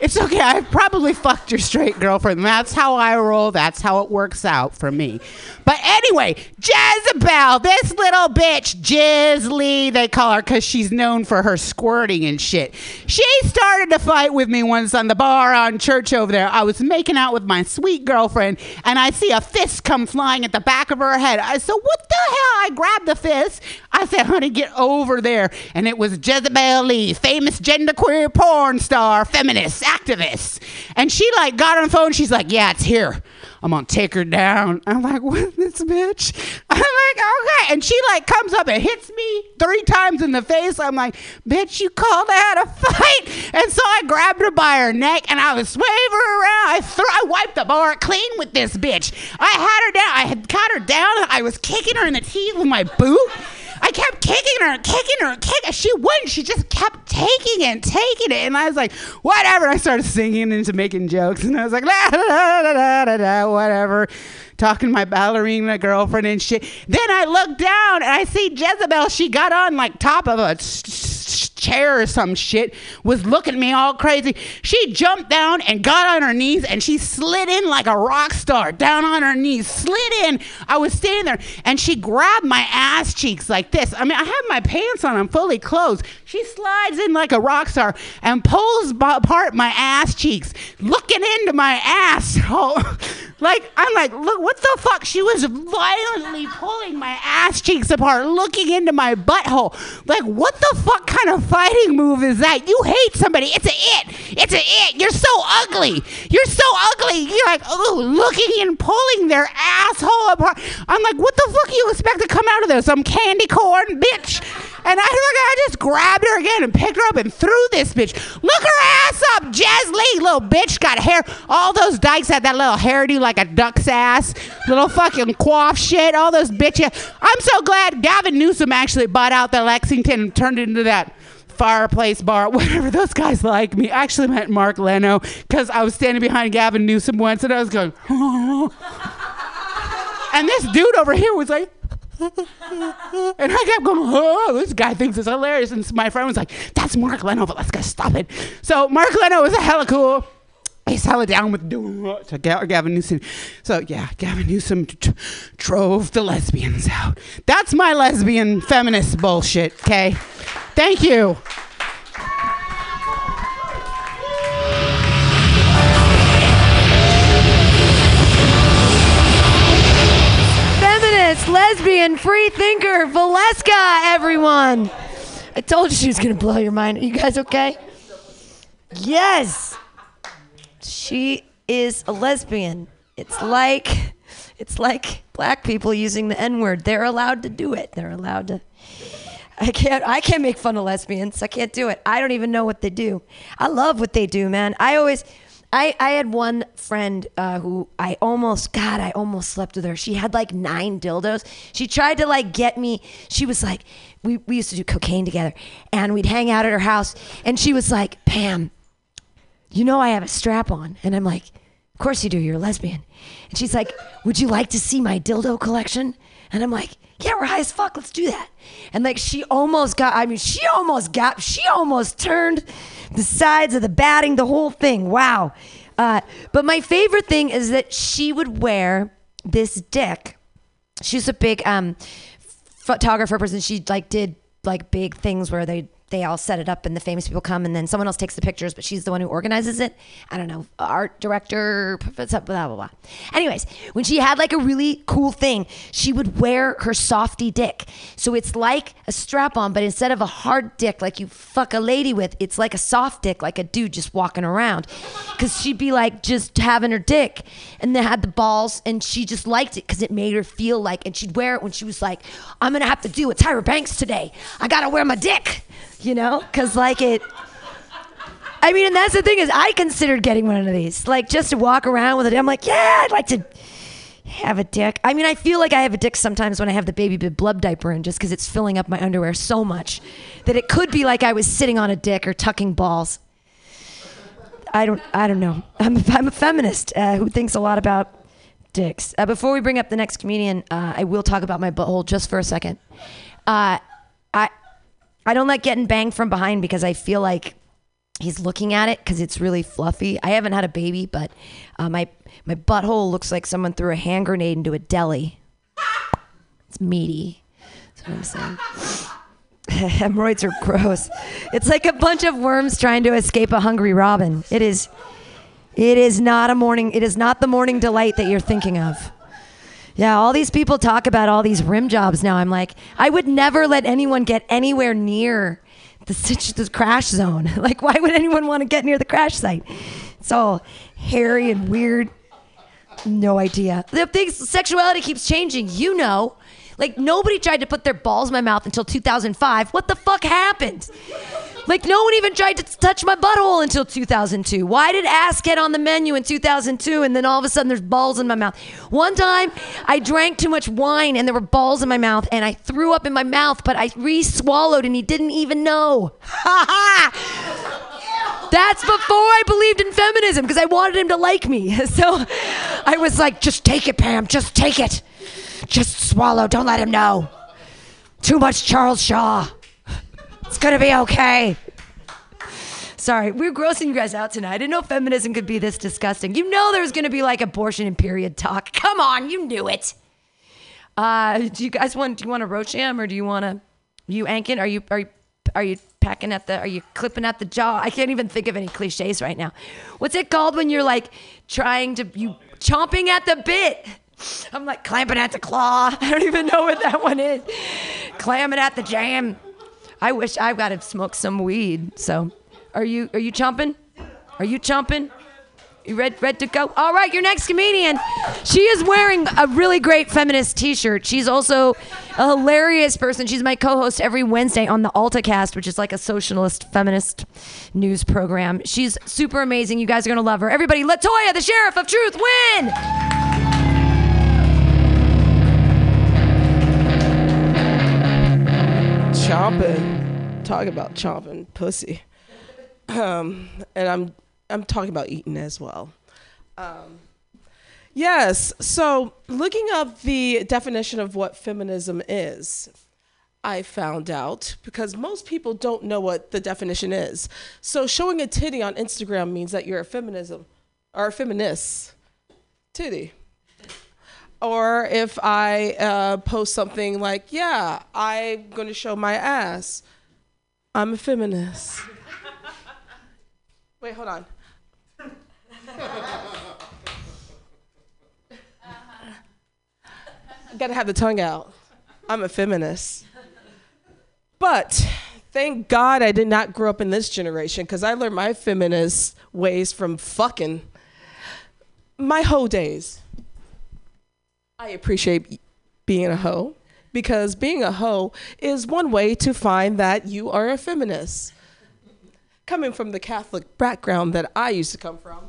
It's okay. I probably fucked your straight girlfriend. That's how I roll. That's how it works out for me. But anyway, Jezebel, this little bitch, Jizzly, they call her because she's known for her squirting and shit. She started to fight with me once on the bar on church over there. I was making out with my sweet girlfriend, and I see a fist come flying at the back of her head. I said, What the hell? I grabbed the fist. I said, Honey, get over there. And it was Jezebel Lee, famous genderqueer porn star, feminist, activist. And she like got on the phone. She's like, Yeah, it's here. I'm gonna take her down. I'm like, what this bitch? I'm like, okay. And she like comes up and hits me three times in the face. I'm like, bitch, you called that a fight? And so I grabbed her by her neck and I was waving her around. I threw, I wiped the bar clean with this bitch. I had her down. I had got her down. I was kicking her in the teeth with my boot. I kept kicking her kicking her kicking. She wouldn't. She just kept taking it taking it. And I was like, whatever. I started singing into making jokes. And I was like, la, da, da, da, da, da, whatever. Talking to my ballerina girlfriend and shit. Then I look down and I see Jezebel. She got on like top of a s- s- chair or some shit, was looking at me all crazy. She jumped down and got on her knees and she slid in like a rock star, down on her knees, slid in. I was standing there and she grabbed my ass cheeks like this. I mean, I have my pants on, I'm fully clothed. She slides in like a rock star and pulls apart my ass cheeks, looking into my asshole. like, I'm like, look, what the fuck? She was violently pulling my ass cheeks apart, looking into my butthole. Like, what the fuck kind of fighting move is that? You hate somebody. It's a it. It's a it. You're so ugly. You're so ugly. You're like, oh, looking and pulling their asshole apart. I'm like, what the fuck do you expect to come out of this? Some candy corn bitch. And I I just grabbed her again and picked her up and threw this bitch. Look her ass up, Jazz Lee, little bitch, got hair. All those dykes had that little hairdo like a duck's ass, little fucking quaff shit. All those bitches. I'm so glad Gavin Newsom actually bought out the Lexington and turned it into that fireplace bar, whatever. Those guys like me. I actually met Mark Leno because I was standing behind Gavin Newsom once and I was going, and this dude over here was like, and I kept going, oh, this guy thinks it's hilarious. And my friend was like, that's Mark Leno, but let's go stop it. So Mark Leno was a hella cool. He's hella down with Gavin Newsom. So yeah, Gavin Newsom t- drove the lesbians out. That's my lesbian feminist bullshit, okay? Thank you. Lesbian, free thinker, Valeska, everyone. I told you she was going to blow your mind. Are you guys okay? Yes. She is a lesbian. It's like it's like black people using the N-word. They're allowed to do it. They're allowed to I can't I can't make fun of lesbians. I can't do it. I don't even know what they do. I love what they do, man. I always I, I had one friend uh, who I almost God I almost slept with her. She had like nine dildos. She tried to like get me. She was like, we, we used to do cocaine together, and we'd hang out at her house. And she was like, Pam, you know I have a strap on, and I'm like, of course you do. You're a lesbian. And she's like, would you like to see my dildo collection? And I'm like, yeah, we're high as fuck. Let's do that. And like she almost got, I mean, she almost got, she almost turned the sides of the batting, the whole thing. Wow. Uh, but my favorite thing is that she would wear this dick. She's a big um, photographer person. She like did like big things where they they all set it up and the famous people come and then someone else takes the pictures, but she's the one who organizes it. I don't know, art director, blah, blah, blah. Anyways, when she had like a really cool thing, she would wear her softy dick. So it's like a strap on, but instead of a hard dick like you fuck a lady with, it's like a soft dick, like a dude just walking around. Cause she'd be like just having her dick and then had the balls and she just liked it because it made her feel like, and she'd wear it when she was like, I'm gonna have to do a Tyra Banks today. I gotta wear my dick you know? Because, like, it. I mean, and that's the thing is, I considered getting one of these, like, just to walk around with it. I'm like, yeah, I'd like to have a dick. I mean, I feel like I have a dick sometimes when I have the baby blub diaper in, just because it's filling up my underwear so much that it could be like I was sitting on a dick or tucking balls. I don't, I don't know. I'm, a, I'm a feminist uh, who thinks a lot about dicks. Uh, before we bring up the next comedian, uh, I will talk about my butthole just for a second. Uh, I, I don't like getting banged from behind because I feel like he's looking at it because it's really fluffy. I haven't had a baby, but uh, my my butthole looks like someone threw a hand grenade into a deli. It's meaty. That's what I'm saying. Hemorrhoids are gross. It's like a bunch of worms trying to escape a hungry robin. It is. It is not a morning. It is not the morning delight that you're thinking of. Yeah, all these people talk about all these rim jobs now. I'm like, I would never let anyone get anywhere near the, the crash zone. like, why would anyone want to get near the crash site? It's all hairy and weird. No idea. The thing, sexuality keeps changing. You know. Like, nobody tried to put their balls in my mouth until 2005. What the fuck happened? Like, no one even tried to touch my butthole until 2002. Why did ass get on the menu in 2002 and then all of a sudden there's balls in my mouth? One time I drank too much wine and there were balls in my mouth and I threw up in my mouth, but I re swallowed and he didn't even know. Ha ha! That's before I believed in feminism because I wanted him to like me. So I was like, just take it, Pam, just take it. Just swallow, don't let him know. Too much Charles Shaw. It's gonna be okay. Sorry, we're grossing you guys out tonight. I didn't know feminism could be this disgusting. You know there was gonna be like abortion and period talk. Come on, you knew it. Uh, do you guys want? Do you want a Rocham or do you want to? You Ankin? Are you are you are you packing at the? Are you clipping at the jaw? I can't even think of any cliches right now. What's it called when you're like trying to you chomping at the bit? I'm like clamping at the claw. I don't even know what that one is. Clamming at the jam. I wish I've got to smoke some weed. So, are you are you chomping? Are you chomping? You ready, ready to go? All right, your next comedian. She is wearing a really great feminist T-shirt. She's also a hilarious person. She's my co-host every Wednesday on the AltaCast, which is like a socialist feminist news program. She's super amazing. You guys are gonna love her. Everybody, Latoya, the sheriff of truth, win. Chomping. Talk about chomping pussy. Um, and I'm I'm talking about eating as well. Um, yes. So looking up the definition of what feminism is, I found out because most people don't know what the definition is. So showing a titty on Instagram means that you're a feminism or a feminist. Titty or if I uh, post something like, "Yeah, I'm going to show my ass," I'm a feminist. Wait, hold on. Gotta have the tongue out. I'm a feminist. But Thank God I did not grow up in this generation because I learned my feminist ways from fucking my hoe days. I appreciate being a hoe because being a hoe is one way to find that you are a feminist. Coming from the Catholic background that I used to come from,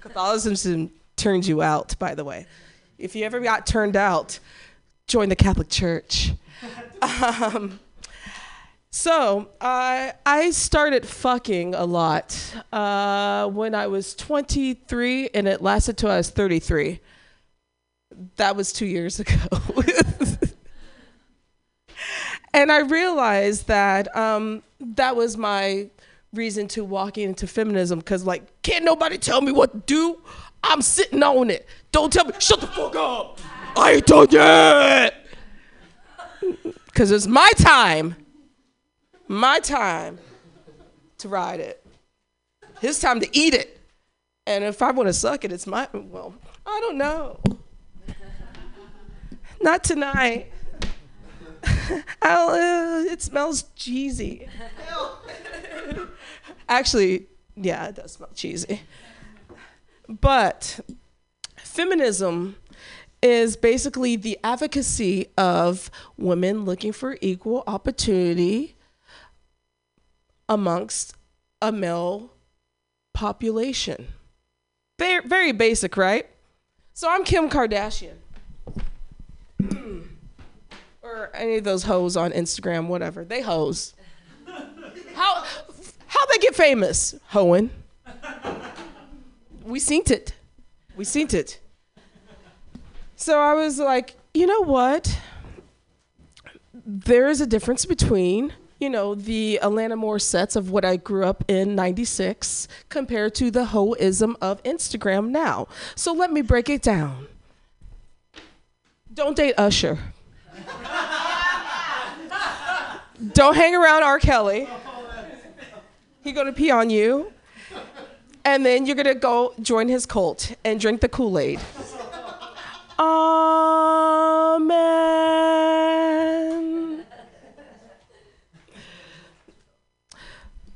Catholicism turns you out, by the way. If you ever got turned out, join the Catholic Church. Um, so uh, I started fucking a lot uh, when I was 23, and it lasted till I was 33. That was two years ago. and I realized that um, that was my reason to walk into feminism because, like, can't nobody tell me what to do. I'm sitting on it. Don't tell me, shut the fuck up. I ain't done yet. Because it's my time, my time to ride it. His time to eat it. And if I want to suck it, it's my, well, I don't know. Not tonight. Uh, it smells cheesy. Actually, yeah, it does smell cheesy. But feminism is basically the advocacy of women looking for equal opportunity amongst a male population. Very, very basic, right? So I'm Kim Kardashian. Or any of those hoes on Instagram, whatever. They hoes. How how they get famous? Hoeing. We seen it. We seen it. So I was like, you know what? There is a difference between, you know, the Atlanta Moore sets of what I grew up in 96 compared to the hoism of Instagram now. So let me break it down. Don't date Usher. Don't hang around R. Kelly. He gonna pee on you. And then you're gonna go join his cult and drink the Kool-Aid. Amen.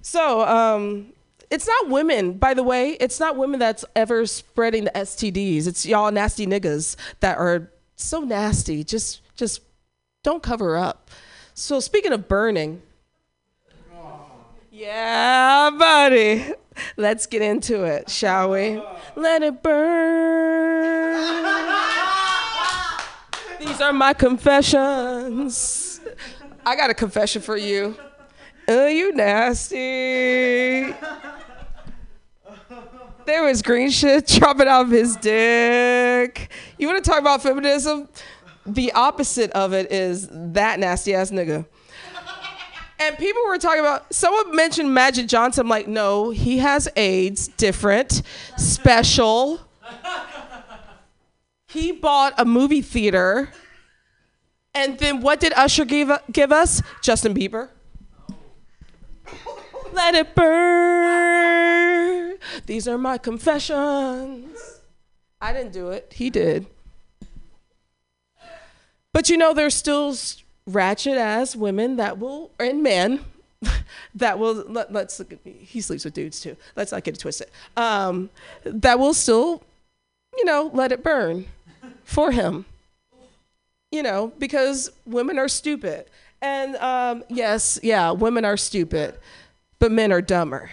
So, um, it's not women, by the way. It's not women that's ever spreading the STDs. It's y'all nasty niggas that are so nasty. Just, just don't cover up. So, speaking of burning, yeah, buddy. Let's get into it, shall we? Let it burn. These are my confessions. I got a confession for you. Oh, you nasty. There was green shit dropping out of his dick. You want to talk about feminism? The opposite of it is that nasty ass nigga. And people were talking about, someone mentioned Magic Johnson. I'm like, no, he has AIDS, different, special. He bought a movie theater. And then what did Usher give, give us? Justin Bieber. Let it burn. These are my confessions. I didn't do it, he did. But you know, there's still ratchet ass women that will, and men that will, let, us he sleeps with dudes too. Let's not get it twisted. Um, that will still, you know, let it burn for him. You know, because women are stupid. And um, yes, yeah, women are stupid, but men are dumber.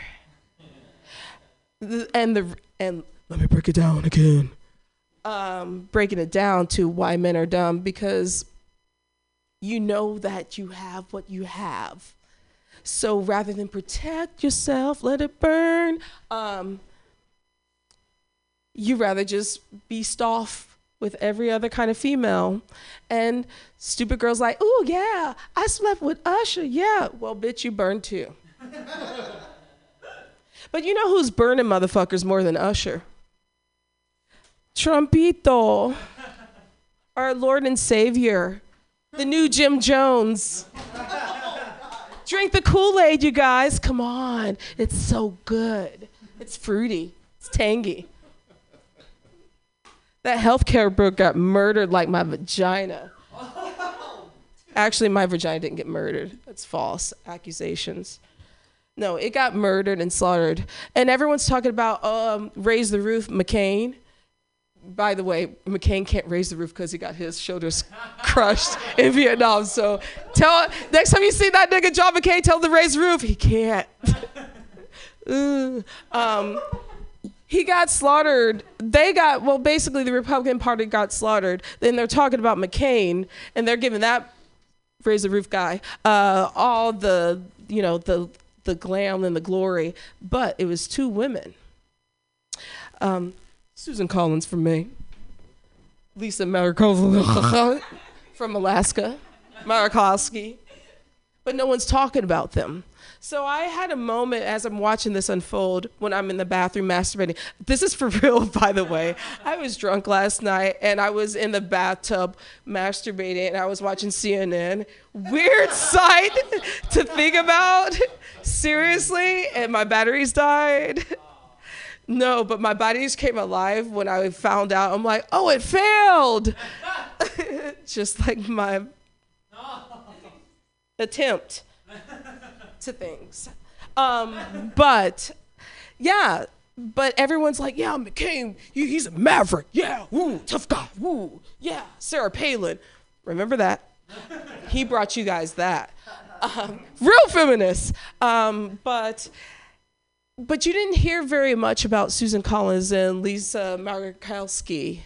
And the and let me break it down again. Um, breaking it down to why men are dumb because you know that you have what you have. So rather than protect yourself, let it burn, um, you rather just beast off with every other kind of female. And stupid girls like, oh yeah, I slept with Usher. Yeah, well, bitch, you burned too. but you know who's burning motherfuckers more than Usher? Trumpito, our Lord and Savior the new Jim Jones. Drink the Kool Aid, you guys. Come on. It's so good. It's fruity, it's tangy. That healthcare book got murdered like my vagina. Actually, my vagina didn't get murdered. That's false accusations. No, it got murdered and slaughtered. And everyone's talking about um, raise the roof, McCain. By the way, McCain can't raise the roof because he got his shoulders crushed in Vietnam. So tell next time you see that nigga John McCain, tell him to raise the roof. He can't. Um, he got slaughtered. They got well, basically the Republican Party got slaughtered. Then they're talking about McCain, and they're giving that raise the roof guy uh, all the you know the the glam and the glory. But it was two women. Um, Susan Collins from Maine. Lisa Marikowski from Alaska. Marakowski. But no one's talking about them. So I had a moment as I'm watching this unfold when I'm in the bathroom masturbating. This is for real, by the way. I was drunk last night and I was in the bathtub masturbating and I was watching CNN. Weird sight to think about. Seriously, and my batteries died. No, but my batteries came alive when I found out. I'm like, oh, it failed. Just like my attempt to things. Um, but yeah, but everyone's like, yeah, McCain, he, he's a maverick. Yeah, woo, tough guy. Woo, yeah, Sarah Palin. Remember that? He brought you guys that. Um, real feminists. Um, but but you didn't hear very much about Susan Collins and Lisa Markowski.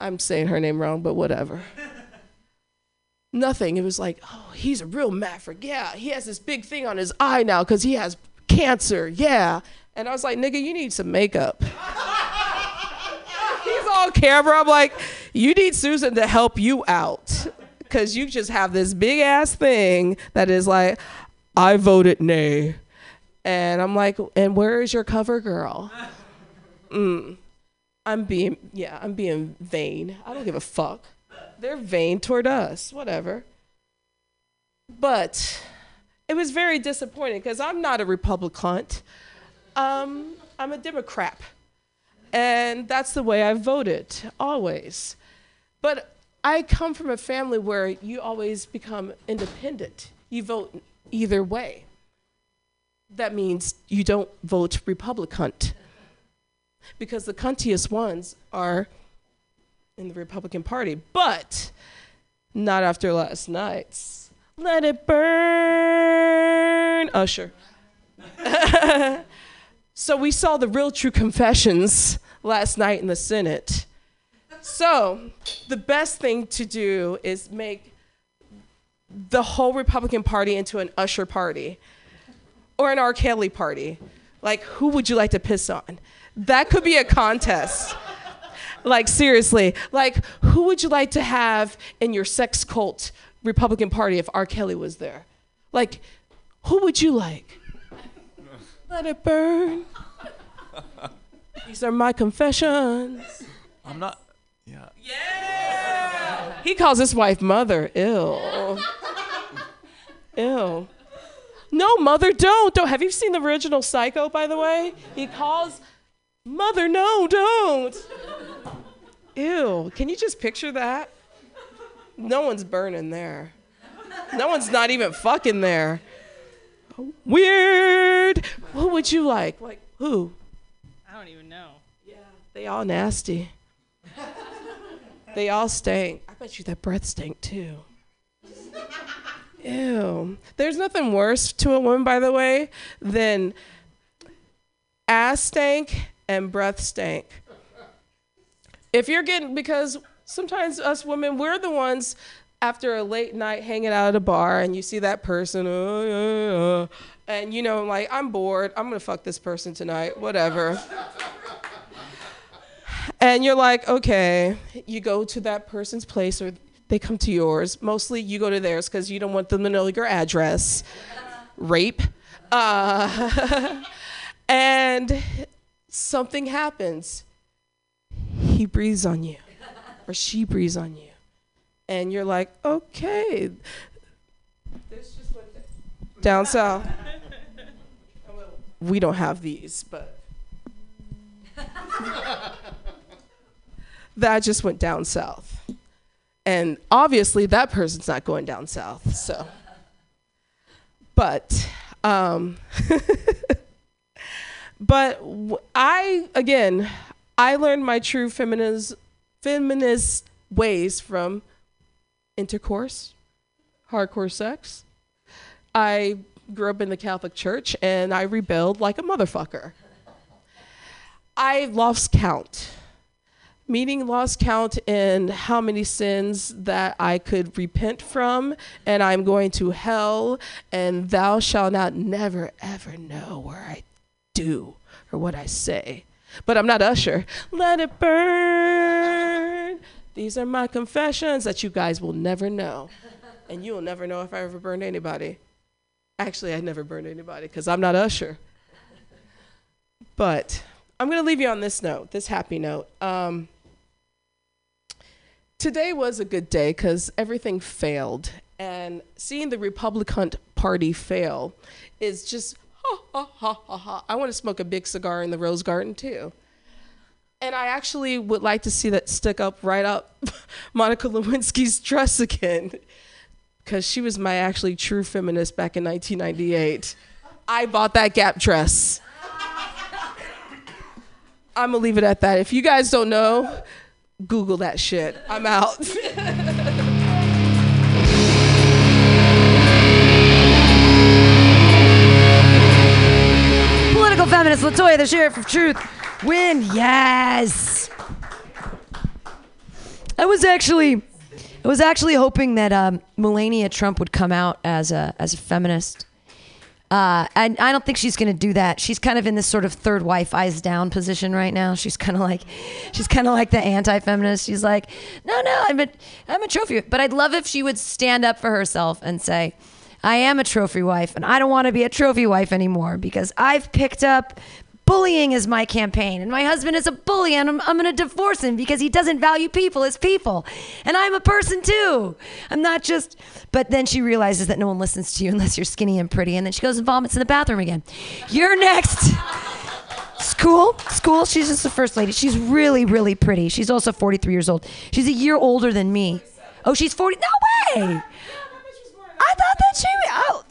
I'm saying her name wrong, but whatever. Nothing. It was like, oh, he's a real maverick. Yeah, he has this big thing on his eye now because he has cancer. Yeah. And I was like, nigga, you need some makeup. he's on camera. I'm like, you need Susan to help you out because you just have this big ass thing that is like, I voted nay. And I'm like, and where is your cover girl? Mm. I'm being, yeah, I'm being vain. I don't give a fuck. They're vain toward us, whatever. But it was very disappointing because I'm not a Republican. Um, I'm a Democrat. And that's the way I voted, always. But I come from a family where you always become independent. You vote either way that means you don't vote Republican. Because the cuntiest ones are in the Republican Party, but not after last night's Let It Burn oh, Usher. so we saw the real true confessions last night in the Senate. So the best thing to do is make the whole Republican Party into an Usher party or an R. Kelly party. Like, who would you like to piss on? That could be a contest. like, seriously. Like, who would you like to have in your sex cult Republican Party if R. Kelly was there? Like, who would you like? Let it burn. These are my confessions. I'm not. Yeah. Yeah. He calls his wife mother. Ill. Ill. No, mother, don't. Don't. Have you seen the original Psycho, by the way? He calls mother, no, don't. Ew. Can you just picture that? No one's burning there. No one's not even fucking there. Weird. What would you like? Like who? I don't even know. Yeah, they all nasty. they all stink. I bet you that breath stink too. Ew. There's nothing worse to a woman, by the way, than ass stank and breath stank. If you're getting, because sometimes us women, we're the ones after a late night hanging out at a bar and you see that person, uh, uh, uh, and you know, like, I'm bored. I'm gonna fuck this person tonight, whatever. and you're like, okay, you go to that person's place or they come to yours. Mostly you go to theirs because you don't want them to know your address. Rape. Uh, and something happens. He breathes on you, or she breathes on you. And you're like, okay. This just went down south. We don't have these, but. that just went down south And obviously, that person's not going down south. So, but, um, but I again, I learned my true feminist feminist ways from intercourse, hardcore sex. I grew up in the Catholic Church and I rebelled like a motherfucker. I lost count, meaning lost count in how many sins that I could repent from, and I'm going to hell, and thou shalt not never ever know where I do or what I say. But I'm not Usher. Let it burn. These are my confessions that you guys will never know. And you'll never know if I ever burned anybody. Actually, I never burned anybody because I'm not Usher. But I'm going to leave you on this note, this happy note. Um, today was a good day because everything failed. And seeing the Republican Party fail is just ha ha ha ha ha. I want to smoke a big cigar in the Rose Garden too. And I actually would like to see that stick up right up Monica Lewinsky's dress again because she was my actually true feminist back in 1998. I bought that Gap dress. I'm gonna leave it at that. If you guys don't know, Google that shit. I'm out. Political feminist Latoya, the sheriff of truth, win. Yes. I was actually, I was actually hoping that um, Melania Trump would come out as a as a feminist. Uh, and I don't think she's going to do that. She's kind of in this sort of third wife eyes down position right now. She's kind of like, she's kind of like the anti-feminist. She's like, no, no, I'm a, I'm a trophy. But I'd love if she would stand up for herself and say, I am a trophy wife, and I don't want to be a trophy wife anymore because I've picked up bullying is my campaign, and my husband is a bully, and I'm, I'm going to divorce him because he doesn't value people as people, and I'm a person too. I'm not just. But then she realizes that no one listens to you unless you're skinny and pretty, and then she goes and vomits in the bathroom again. You're next. School, school. She's just the first lady. She's really, really pretty. She's also 43 years old. She's a year older than me. Oh, she's 40. No way. I thought that she. Oh.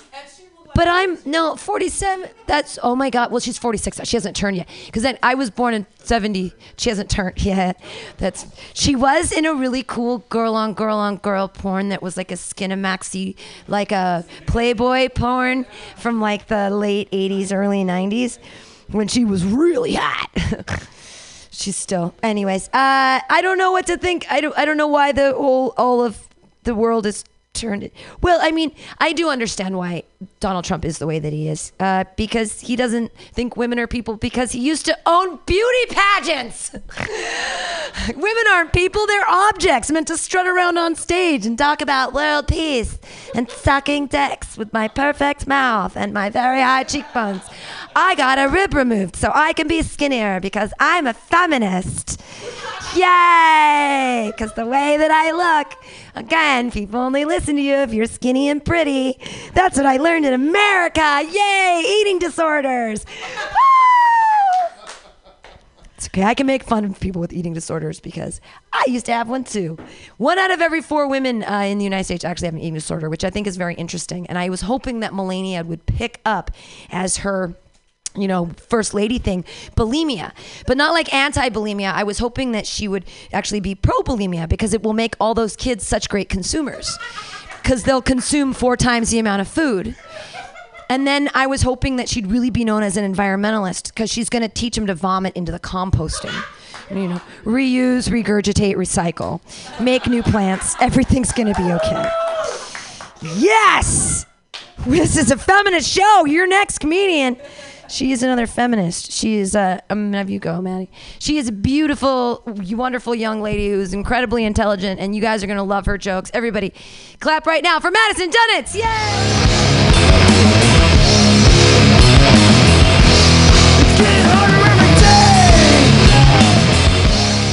But I'm no 47. That's oh my god. Well, she's 46. She hasn't turned yet. Because then I was born in 70. She hasn't turned yet. That's she was in a really cool girl on girl on girl porn that was like a Skinamaxi, like a Playboy porn from like the late 80s, early 90s, when she was really hot. She's still. Anyways, uh, I don't know what to think. I don't. I don't know why the whole all of the world is turned it. Well, I mean, I do understand why Donald Trump is the way that he is, uh, because he doesn't think women are people because he used to own beauty pageants. women aren't people; they're objects meant to strut around on stage and talk about world peace and sucking dicks with my perfect mouth and my very high cheekbones. I got a rib removed so I can be skinnier because I'm a feminist. Yay! Because the way that I look, again, people only listen to you if you're skinny and pretty. That's what I learned in America. Yay! Eating disorders. It's okay. I can make fun of people with eating disorders because I used to have one too. One out of every four women uh, in the United States actually have an eating disorder, which I think is very interesting. And I was hoping that Melania would pick up as her you know, first lady thing, bulimia, but not like anti bulimia. I was hoping that she would actually be pro bulimia because it will make all those kids such great consumers because they'll consume four times the amount of food. And then I was hoping that she'd really be known as an environmentalist because she's going to teach them to vomit into the composting. You know, reuse, regurgitate, recycle, make new plants. Everything's going to be okay. Yes! This is a feminist show. You're next comedian. She is another feminist. She is a. I'm gonna have you go, Maddie. She is a beautiful, wonderful young lady who's incredibly intelligent, and you guys are gonna love her jokes. Everybody, clap right now for Madison Dunnitz! Yay!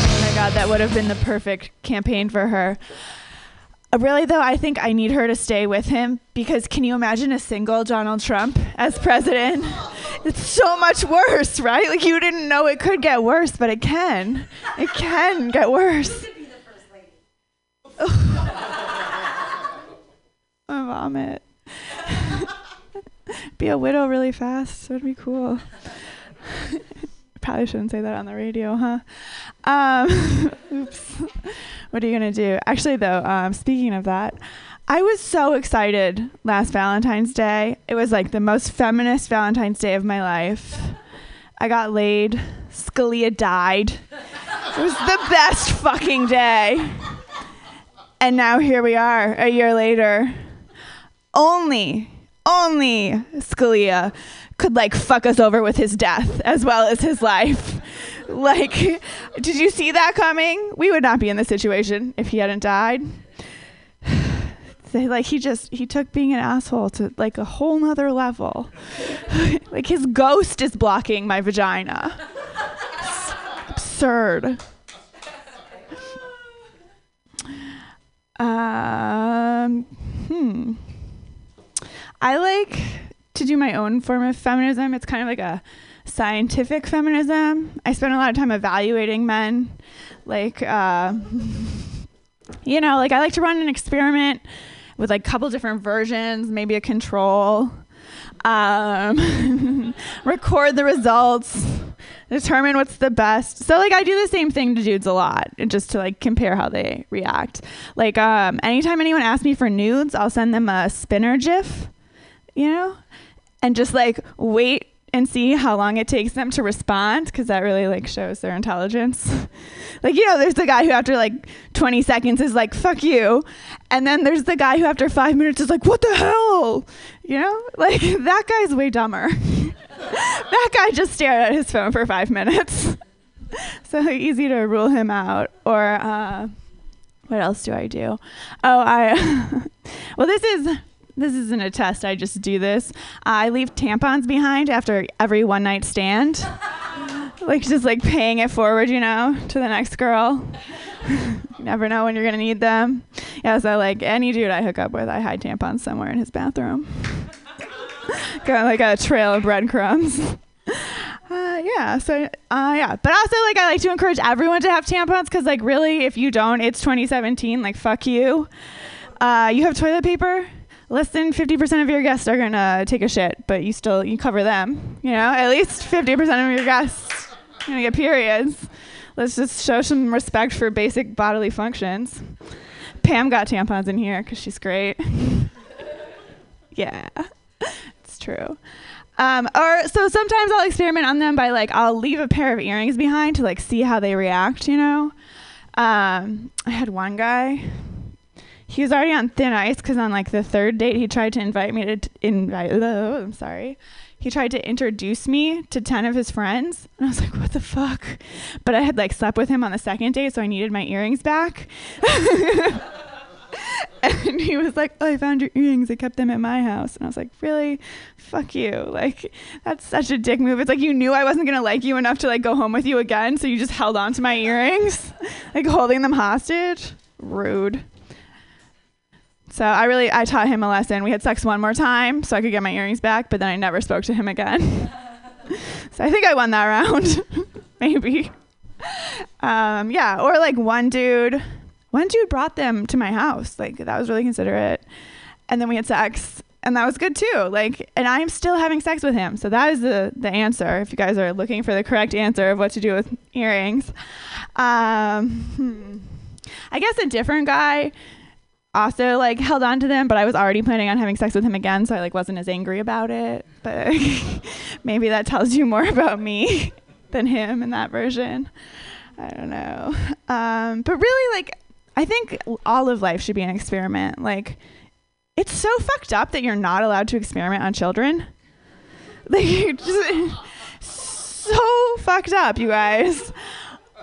Oh my god, that would have been the perfect campaign for her. Uh, Really, though, I think I need her to stay with him because can you imagine a single Donald Trump as president? It's so much worse, right? Like, you didn't know it could get worse, but it can. It can get worse. I vomit. Be a widow really fast. That would be cool. Probably shouldn't say that on the radio, huh? Um, oops. What are you gonna do? Actually, though, um, speaking of that, I was so excited last Valentine's Day. It was like the most feminist Valentine's Day of my life. I got laid. Scalia died. It was the best fucking day. And now here we are, a year later. Only, only Scalia could like fuck us over with his death as well as his life. Like, did you see that coming? We would not be in this situation if he hadn't died. Like he just he took being an asshole to like a whole nother level. like his ghost is blocking my vagina. It's absurd. Um, hmm. I like to do my own form of feminism. It's kind of like a scientific feminism. I spend a lot of time evaluating men. Like, uh, you know, like I like to run an experiment with like a couple different versions, maybe a control. Um, record the results, determine what's the best. So like I do the same thing to dudes a lot, just to like compare how they react. Like um, anytime anyone asks me for nudes, I'll send them a spinner GIF, you know, and just like wait and see how long it takes them to respond because that really like shows their intelligence. like you know, there's the guy who after like 20 seconds is like "fuck you," and then there's the guy who after five minutes is like "what the hell," you know, like that guy's way dumber. that guy just stared at his phone for five minutes. so easy to rule him out. Or uh, what else do I do? Oh, I. well, this is this isn't a test. I just do this. I leave tampons behind after every one night stand. like just like paying it forward, you know, to the next girl. you never know when you're gonna need them. Yeah, so like any dude I hook up with, I hide tampons somewhere in his bathroom. Got like a trail of breadcrumbs. Uh, yeah, so uh, yeah, but also like I like to encourage everyone to have tampons because like really, if you don't, it's 2017. Like fuck you. Uh, you have toilet paper less than 50% of your guests are going to take a shit, but you still you cover them, you know? At least 50% of your guests are going to get periods. Let's just show some respect for basic bodily functions. Pam got tampons in here cuz she's great. yeah. It's true. Um, or so sometimes I'll experiment on them by like I'll leave a pair of earrings behind to like see how they react, you know. Um, I had one guy he was already on thin ice because on like the third date he tried to invite me to t- invite oh, i'm sorry. He tried to introduce me to 10 of his friends and i was like what the fuck? But i had like slept with him on the second date so i needed my earrings back. And he was like oh i found your earrings. I kept them at my house. And i was like really? Fuck you. Like that's such a dick move. It's like you knew i wasn't gonna like you enough to like go home with you again so you just held on to my earrings like holding them hostage? Rude so I really I taught him a lesson. We had sex one more time so I could get my earrings back, but then I never spoke to him again. so I think I won that round. Maybe. Um, yeah, or like one dude one dude brought them to my house. Like that was really considerate. And then we had sex and that was good too. Like and I'm still having sex with him. So that is the the answer if you guys are looking for the correct answer of what to do with earrings. Um, hmm. I guess a different guy also like held on to them, but I was already planning on having sex with him again, so I like wasn't as angry about it. But maybe that tells you more about me than him in that version. I don't know. Um, but really, like, I think all of life should be an experiment. Like, it's so fucked up that you're not allowed to experiment on children. Like, just so fucked up, you guys.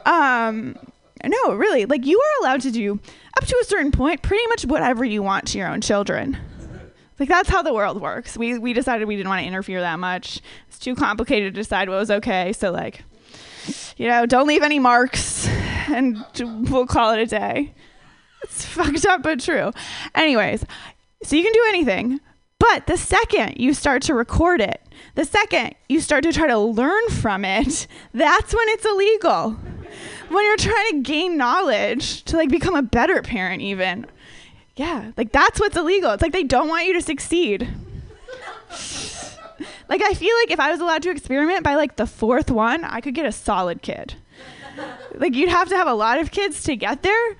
Um, no, really, like, you are allowed to do up to a certain point, pretty much whatever you want to your own children. Like that's how the world works. We we decided we didn't want to interfere that much. It's too complicated to decide what was okay. So like, you know, don't leave any marks, and we'll call it a day. It's fucked up but true. Anyways, so you can do anything, but the second you start to record it, the second you start to try to learn from it, that's when it's illegal when you're trying to gain knowledge to like become a better parent even Yeah, like that's what's illegal. It's like they don't want you to succeed. like I feel like if I was allowed to experiment by like the fourth one, I could get a solid kid. like you'd have to have a lot of kids to get there,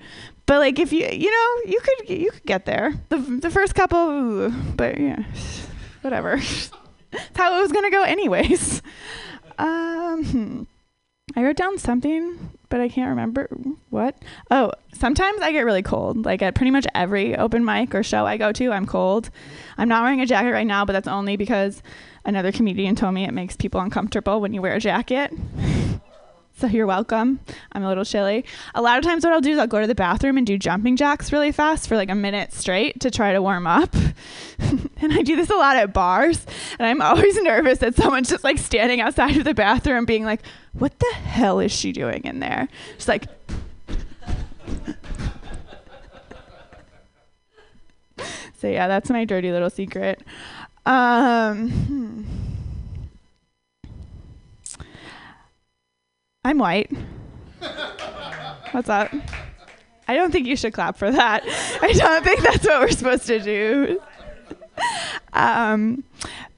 but like if you you know you could you could get there. The the first couple, but yeah, whatever. That's how it was gonna go anyways. Um, hmm. I wrote down something, but I can't remember what. Oh, sometimes I get really cold. Like at pretty much every open mic or show I go to, I'm cold. I'm not wearing a jacket right now, but that's only because another comedian told me it makes people uncomfortable when you wear a jacket. So you're welcome. I'm a little chilly. A lot of times, what I'll do is I'll go to the bathroom and do jumping jacks really fast for like a minute straight to try to warm up. and I do this a lot at bars. And I'm always nervous that someone's just like standing outside of the bathroom being like, what the hell is she doing in there? Just like, so yeah, that's my dirty little secret. Um, hmm. I'm white. What's up? I don't think you should clap for that. I don't think that's what we're supposed to do. Um,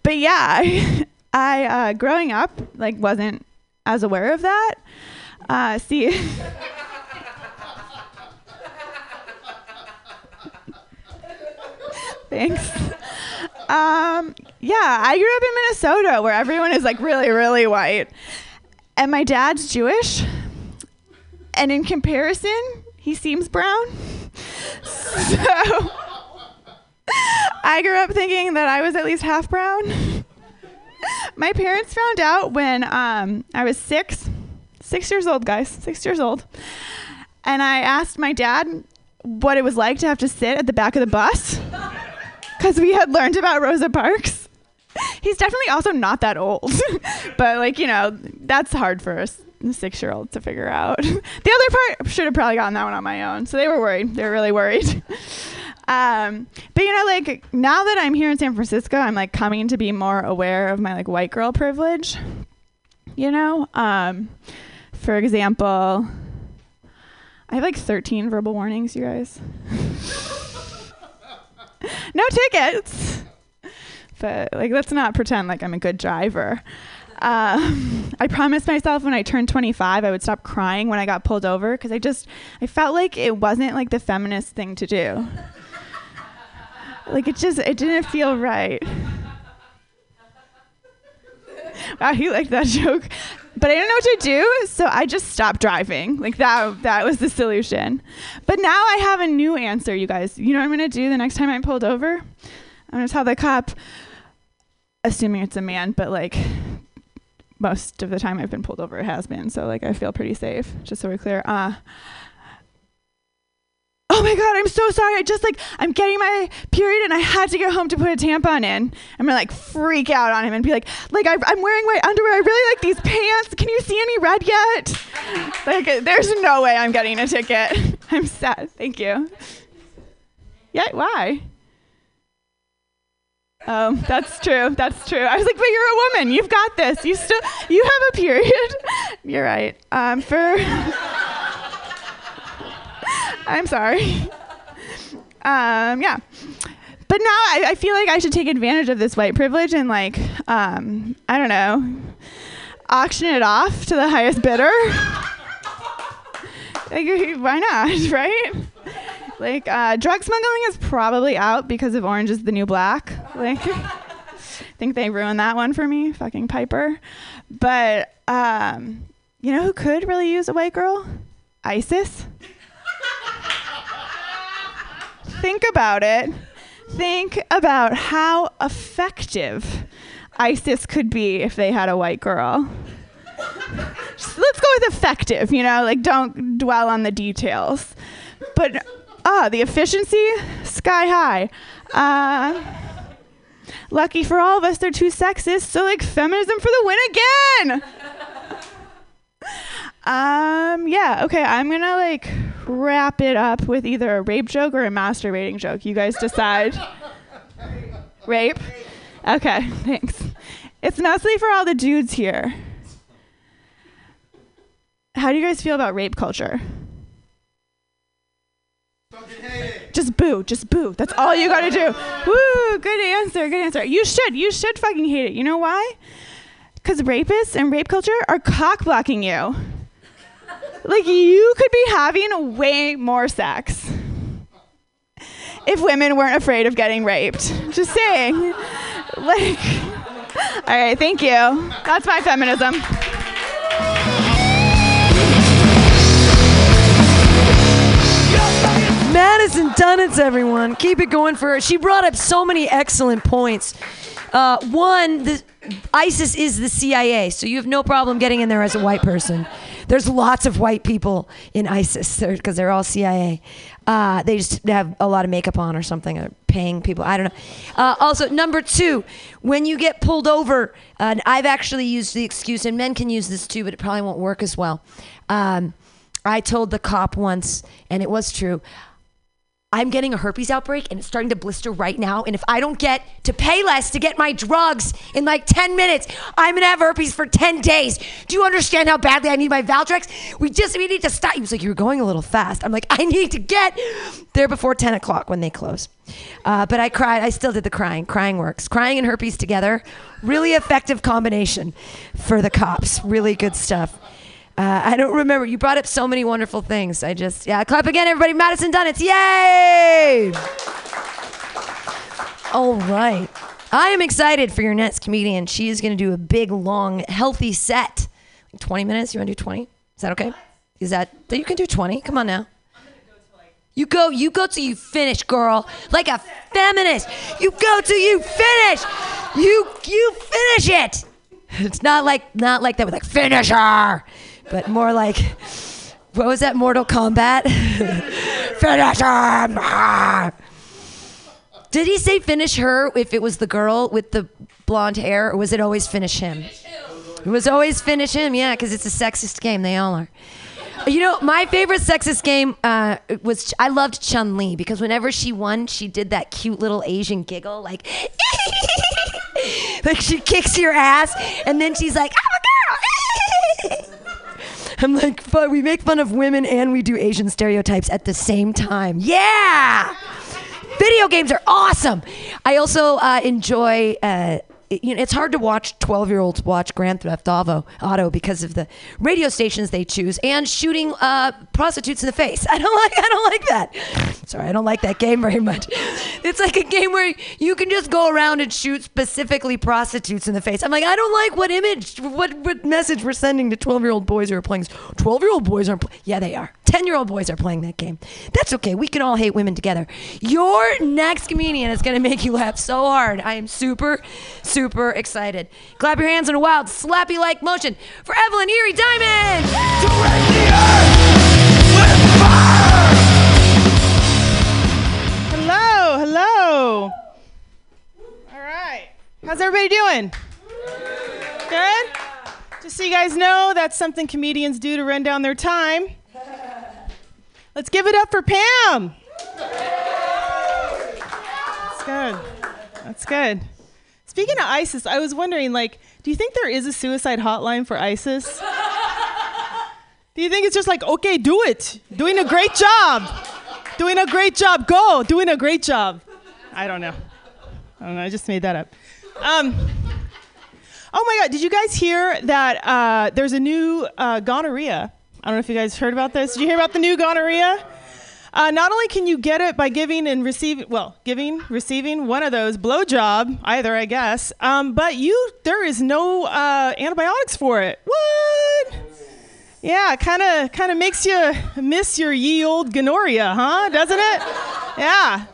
but yeah, I, uh, growing up like wasn't as aware of that. Uh, see. Thanks. Um, yeah, I grew up in Minnesota where everyone is like really, really white. And my dad's Jewish. And in comparison, he seems brown. So I grew up thinking that I was at least half brown. my parents found out when um, I was six, six years old, guys, six years old. And I asked my dad what it was like to have to sit at the back of the bus because we had learned about Rosa Parks. He's definitely also not that old, but like you know, that's hard for a six-year-old to figure out. the other part should have probably gotten that one on my own. So they were worried. They were really worried. Um, but you know, like now that I'm here in San Francisco, I'm like coming to be more aware of my like white girl privilege. You know, um, for example, I have like 13 verbal warnings, you guys. no tickets. But like, let's not pretend like I'm a good driver. Um, I promised myself when I turned 25, I would stop crying when I got pulled over because I just I felt like it wasn't like the feminist thing to do. like it just it didn't feel right. Wow, he liked that joke. But I didn't know what to do, so I just stopped driving. Like that that was the solution. But now I have a new answer, you guys. You know what I'm gonna do the next time I'm pulled over? I'm gonna tell the cop, assuming it's a man, but like most of the time I've been pulled over it has been, so like I feel pretty safe, just so we're clear. Uh oh my god, I'm so sorry. I just like I'm getting my period and I had to get home to put a tampon in. I'm gonna like freak out on him and be like, like I, I'm wearing white underwear. I really like these pants. Can you see any red yet? like, there's no way I'm getting a ticket. I'm sad. Thank you. Yeah, why? Oh, that's true. That's true. I was like, but you're a woman. You've got this. You still, you have a period. You're right. Um, for. I'm sorry. Um, yeah. But now I, I, feel like I should take advantage of this white privilege and like, um, I don't know, auction it off to the highest bidder. like, why not, right? Like, uh, drug smuggling is probably out because of Orange is the New Black. Like, I think they ruined that one for me, fucking Piper. But, um, you know who could really use a white girl? ISIS think about it. Think about how effective ISIS could be if they had a white girl. Let's go with effective, you know, like don't dwell on the details. But ah, the efficiency, sky high. Uh, lucky for all of us, they're too sexist, so like feminism for the win again. um, yeah, okay, I'm gonna like wrap it up with either a rape joke or a masturbating joke. You guys decide. rape? Okay, thanks. It's mostly for all the dudes here. How do you guys feel about rape culture? Just boo. Just boo. That's all you gotta do. Woo! Good answer. Good answer. You should. You should fucking hate it. You know why? Because rapists and rape culture are cock blocking you. Like you could be having way more sex if women weren't afraid of getting raped. Just saying. Like, all right, thank you. That's my feminism. Madison Dunnits, everyone. Keep it going for her. She brought up so many excellent points. Uh, one, the, ISIS is the CIA, so you have no problem getting in there as a white person. There's lots of white people in ISIS because they're all CIA. Uh, they just have a lot of makeup on or something, or paying people. I don't know. Uh, also, number two, when you get pulled over, uh, I've actually used the excuse, and men can use this too, but it probably won't work as well. Um, I told the cop once, and it was true. I'm getting a herpes outbreak and it's starting to blister right now. And if I don't get to pay less to get my drugs in like 10 minutes, I'm gonna have herpes for 10 days. Do you understand how badly I need my Valtrex? We just, we need to stop. He was like, You're going a little fast. I'm like, I need to get there before 10 o'clock when they close. Uh, but I cried. I still did the crying. Crying works. Crying and herpes together, really effective combination for the cops. Really good stuff. Uh, I don't remember. You brought up so many wonderful things. I just, yeah, clap again, everybody. Madison Dunnits, yay! All right. I am excited for your next comedian. She is going to do a big, long, healthy set. 20 minutes? You want to do 20? Is that okay? Is that, you can do 20? Come on now. You go, you go till you finish, girl. Like a feminist. You go till you finish. You, you finish it. It's not like, not like that with like finisher but more like what was that Mortal Kombat? finish her! Did he say finish her if it was the girl with the blonde hair, or was it always finish him? It was always finish him, yeah, because it's a sexist game. They all are. You know, my favorite sexist game uh, was I loved Chun Li because whenever she won, she did that cute little Asian giggle, like, like she kicks your ass, and then she's like, "I'm a girl." I'm like, but we make fun of women and we do Asian stereotypes at the same time. Yeah! Video games are awesome. I also uh, enjoy. Uh, you know, it's hard to watch 12 year olds watch Grand Theft Auto, because of the radio stations they choose and shooting uh, prostitutes in the face. I don't like I don't like that. Sorry, I don't like that game very much. It's like a game where you can just go around and shoot specifically prostitutes in the face. I'm like, I don't like what image, what, what message we're sending to 12 year old boys who are playing. 12 year old boys aren't. Pl- yeah, they are. 10 year old boys are playing that game. That's okay. We can all hate women together. Your next comedian is going to make you laugh so hard. I am super, super excited. Clap your hands in a wild, slappy like motion for Evelyn Erie Diamond. Hello, hello. All right. How's everybody doing? Good? Just so you guys know, that's something comedians do to run down their time. Let's give it up for Pam. That's good. That's good. Speaking of ISIS, I was wondering, like, do you think there is a suicide hotline for ISIS? Do you think it's just like, okay, do it. Doing a great job. Doing a great job. Go. Doing a great job. I don't know. I don't know. I just made that up. Um, oh my God. Did you guys hear that uh, there's a new uh, gonorrhea? I don't know if you guys heard about this. Did you hear about the new gonorrhea? Uh, not only can you get it by giving and receiving, well, giving, receiving one of those blowjob, either I guess, um, but you there is no uh, antibiotics for it. What? Yeah, kind of kind of makes you miss your ye old gonorrhea, huh? Doesn't it? Yeah.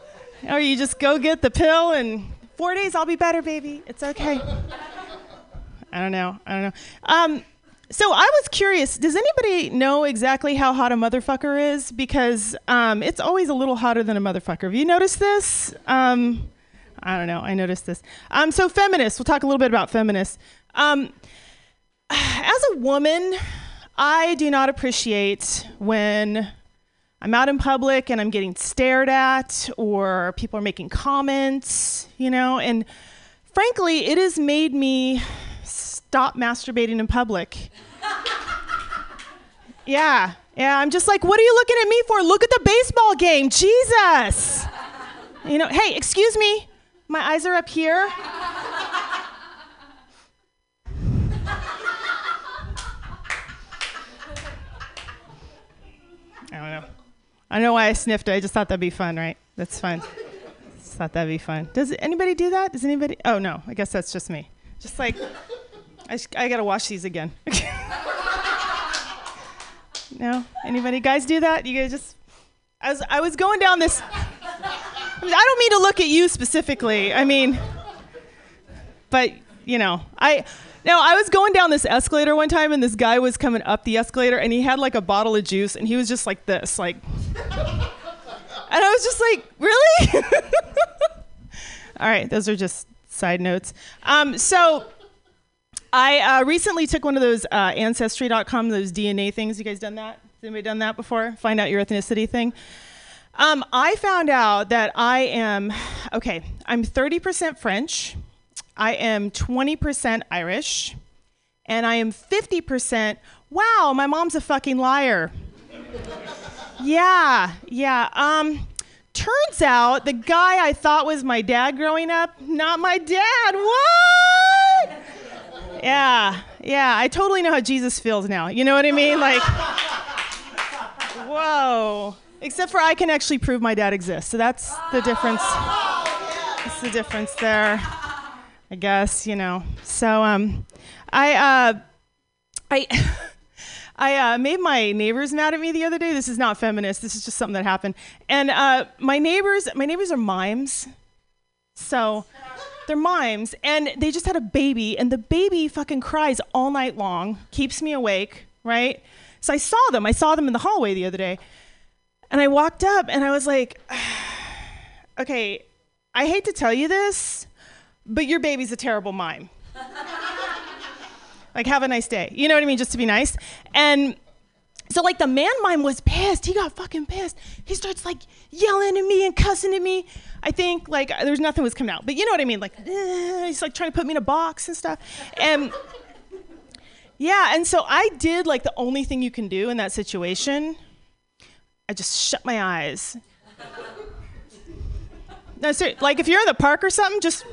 Or you just go get the pill and four days I'll be better, baby. It's okay. I don't know. I don't know. Um, so I was curious. Does anybody know exactly how hot a motherfucker is? Because um, it's always a little hotter than a motherfucker. Have you noticed this? Um, I don't know. I noticed this. Um, so feminists. We'll talk a little bit about feminists. Um, as a woman, I do not appreciate when I'm out in public and I'm getting stared at or people are making comments, you know, and frankly, it has made me stop masturbating in public. yeah, Yeah, I'm just like, what are you looking at me for? Look at the baseball game. Jesus. You know, hey, excuse me. My eyes are up here. I don't know. I don't know why I sniffed it. I just thought that'd be fun, right? That's fun. Just thought that'd be fun. Does anybody do that? Does anybody? Oh no, I guess that's just me. Just like, I, I gotta wash these again. no, anybody guys do that? You guys just. I was I was going down this. I don't mean to look at you specifically. I mean, but you know, I now I was going down this escalator one time, and this guy was coming up the escalator, and he had like a bottle of juice, and he was just like this, like, and I was just like, really? All right, those are just side notes. Um, so. I uh, recently took one of those uh, ancestry.com, those DNA things. You guys done that? Has anybody done that before? Find out your ethnicity thing. Um, I found out that I am, okay, I'm 30% French, I am 20% Irish, and I am 50%, wow, my mom's a fucking liar. yeah, yeah. Um, turns out the guy I thought was my dad growing up, not my dad. What? Yeah, yeah. I totally know how Jesus feels now. You know what I mean? Like, whoa. Except for I can actually prove my dad exists. So that's the difference. That's the difference there. I guess, you know. So um I uh I I uh, made my neighbors mad at me the other day. This is not feminist. This is just something that happened. And uh, my neighbors, my neighbors are mimes. So they're mimes, and they just had a baby, and the baby fucking cries all night long, keeps me awake, right? So I saw them. I saw them in the hallway the other day, and I walked up, and I was like, okay, I hate to tell you this, but your baby's a terrible mime. like, have a nice day. You know what I mean? Just to be nice. And so, like, the man mime was pissed. He got fucking pissed. He starts, like, yelling at me and cussing at me. I think, like, uh, there's nothing was coming out. But you know what I mean? Like, he's, like, trying to put me in a box and stuff. And, yeah, and so I did, like, the only thing you can do in that situation. I just shut my eyes. No, sir, like, if you're in the park or something, just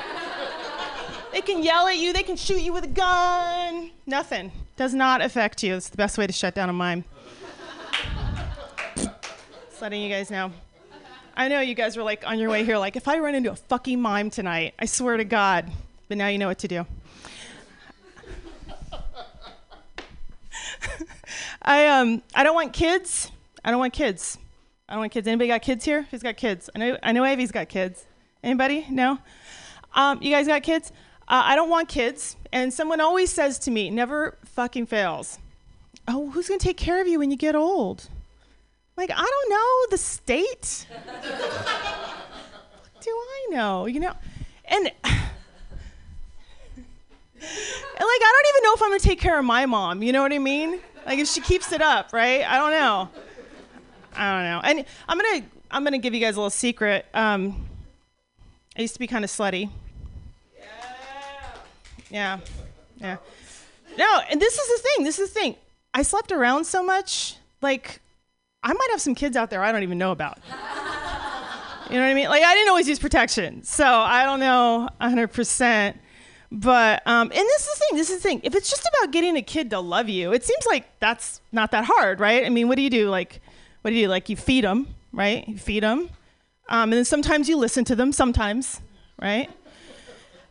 they can yell at you, they can shoot you with a gun. Nothing. Does not affect you. It's the best way to shut down a mime. Just letting you guys know. I know you guys were like on your way here, like, if I run into a fucking mime tonight, I swear to God. But now you know what to do. I um I don't want kids. I don't want kids. I don't want kids. Anybody got kids here? Who's got kids? I know I know Avi's got kids. Anybody? No? Um, you guys got kids? Uh, I don't want kids. And someone always says to me, never fucking fails. Oh, who's gonna take care of you when you get old? Like, I don't know, the state? Do I know? You know? And and like I don't even know if I'm gonna take care of my mom. You know what I mean? Like if she keeps it up, right? I don't know. I don't know. And I'm gonna I'm gonna give you guys a little secret. Um, I used to be kind of slutty. Yeah, yeah. No, and this is the thing. This is the thing. I slept around so much, like I might have some kids out there I don't even know about. You know what I mean? Like I didn't always use protection, so I don't know 100%. But um, and this is the thing. This is the thing. If it's just about getting a kid to love you, it seems like that's not that hard, right? I mean, what do you do? Like, what do you do? Like, you feed them, right? You feed them, um, and then sometimes you listen to them. Sometimes, right?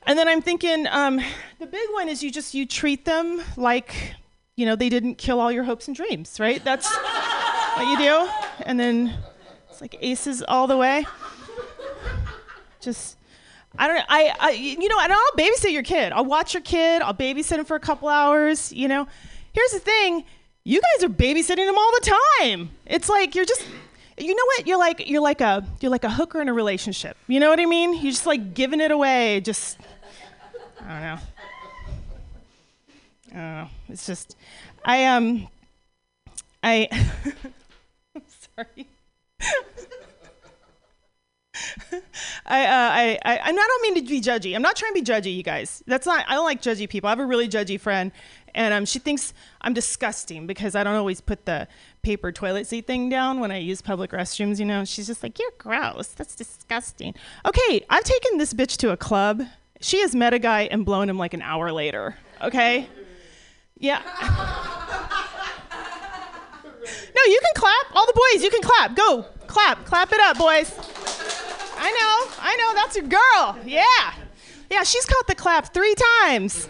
And then I'm thinking, um, the big one is you just you treat them like, you know, they didn't kill all your hopes and dreams, right? That's what you do. And then it's like aces all the way. Just I don't know. I, I, you know, and I'll babysit your kid. I'll watch your kid. I'll babysit him for a couple hours. You know, here's the thing: you guys are babysitting him all the time. It's like you're just, you know what? You're like you're like a you're like a hooker in a relationship. You know what I mean? You're just like giving it away. Just, I don't know. I don't know. It's just, I um, I. I'm sorry. I, uh, I, I, I don't mean to be judgy. I'm not trying to be judgy, you guys. That's not. I don't like judgy people. I have a really judgy friend, and um, she thinks I'm disgusting because I don't always put the paper toilet seat thing down when I use public restrooms. You know, she's just like, "You're gross. That's disgusting." Okay, I've taken this bitch to a club. She has met a guy and blown him like an hour later. Okay. Yeah. No, you can clap. All the boys, you can clap. Go, clap, clap it up, boys. I know, I know, that's your girl. Yeah. Yeah, she's caught the clap three times.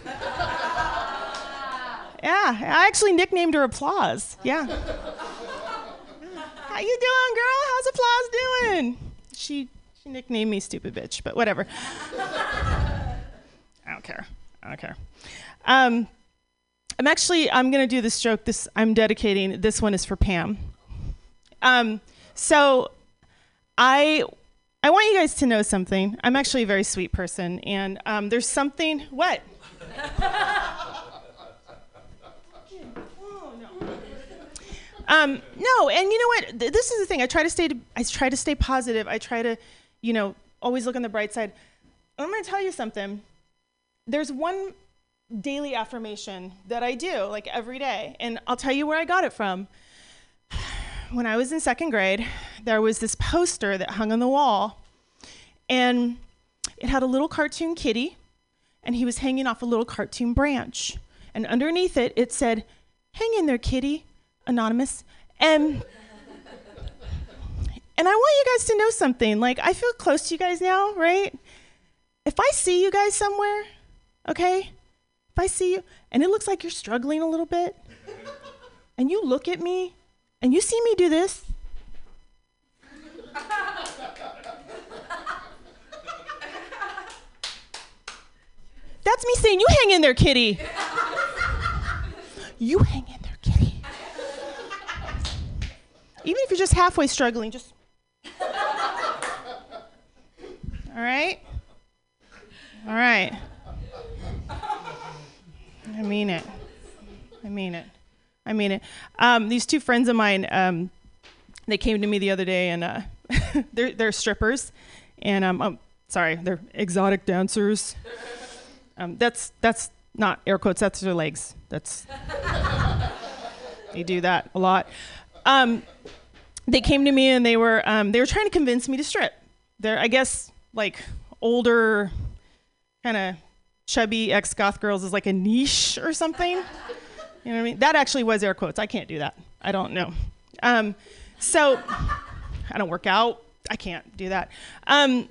Yeah, I actually nicknamed her Applause. Yeah. How you doing, girl? How's Applause doing? She she nicknamed me stupid bitch, but whatever. I don't care. I don't care. Um, I'm actually I'm gonna do this joke. This I'm dedicating. This one is for Pam. Um, so I I want you guys to know something. I'm actually a very sweet person, and um, there's something. What? Um, no, and you know what? Th- This is the thing. I try to stay. I try to stay positive. I try to, you know, always look on the bright side. I'm going to tell you something. There's one daily affirmation that I do, like every day, and I'll tell you where I got it from. When I was in second grade, there was this poster that hung on the wall, and it had a little cartoon kitty, and he was hanging off a little cartoon branch, and underneath it, it said, "Hang in there, kitty." anonymous and and i want you guys to know something like i feel close to you guys now right if i see you guys somewhere okay if i see you and it looks like you're struggling a little bit and you look at me and you see me do this that's me saying you hang in there kitty you hang in there kitty even if you're just halfway struggling, just. All right? All right. I mean it. I mean it. I mean it. Um, these two friends of mine, um, they came to me the other day and uh, they're, they're strippers. And um, um, sorry, they're exotic dancers. Um, that's, that's not air quotes, that's their legs. That's. they do that a lot. Um, they came to me and they were um, they were trying to convince me to strip. They're I guess like older, kind of chubby ex goth girls is like a niche or something. You know what I mean? That actually was air quotes. I can't do that. I don't know. Um, so I don't work out. I can't do that. Um,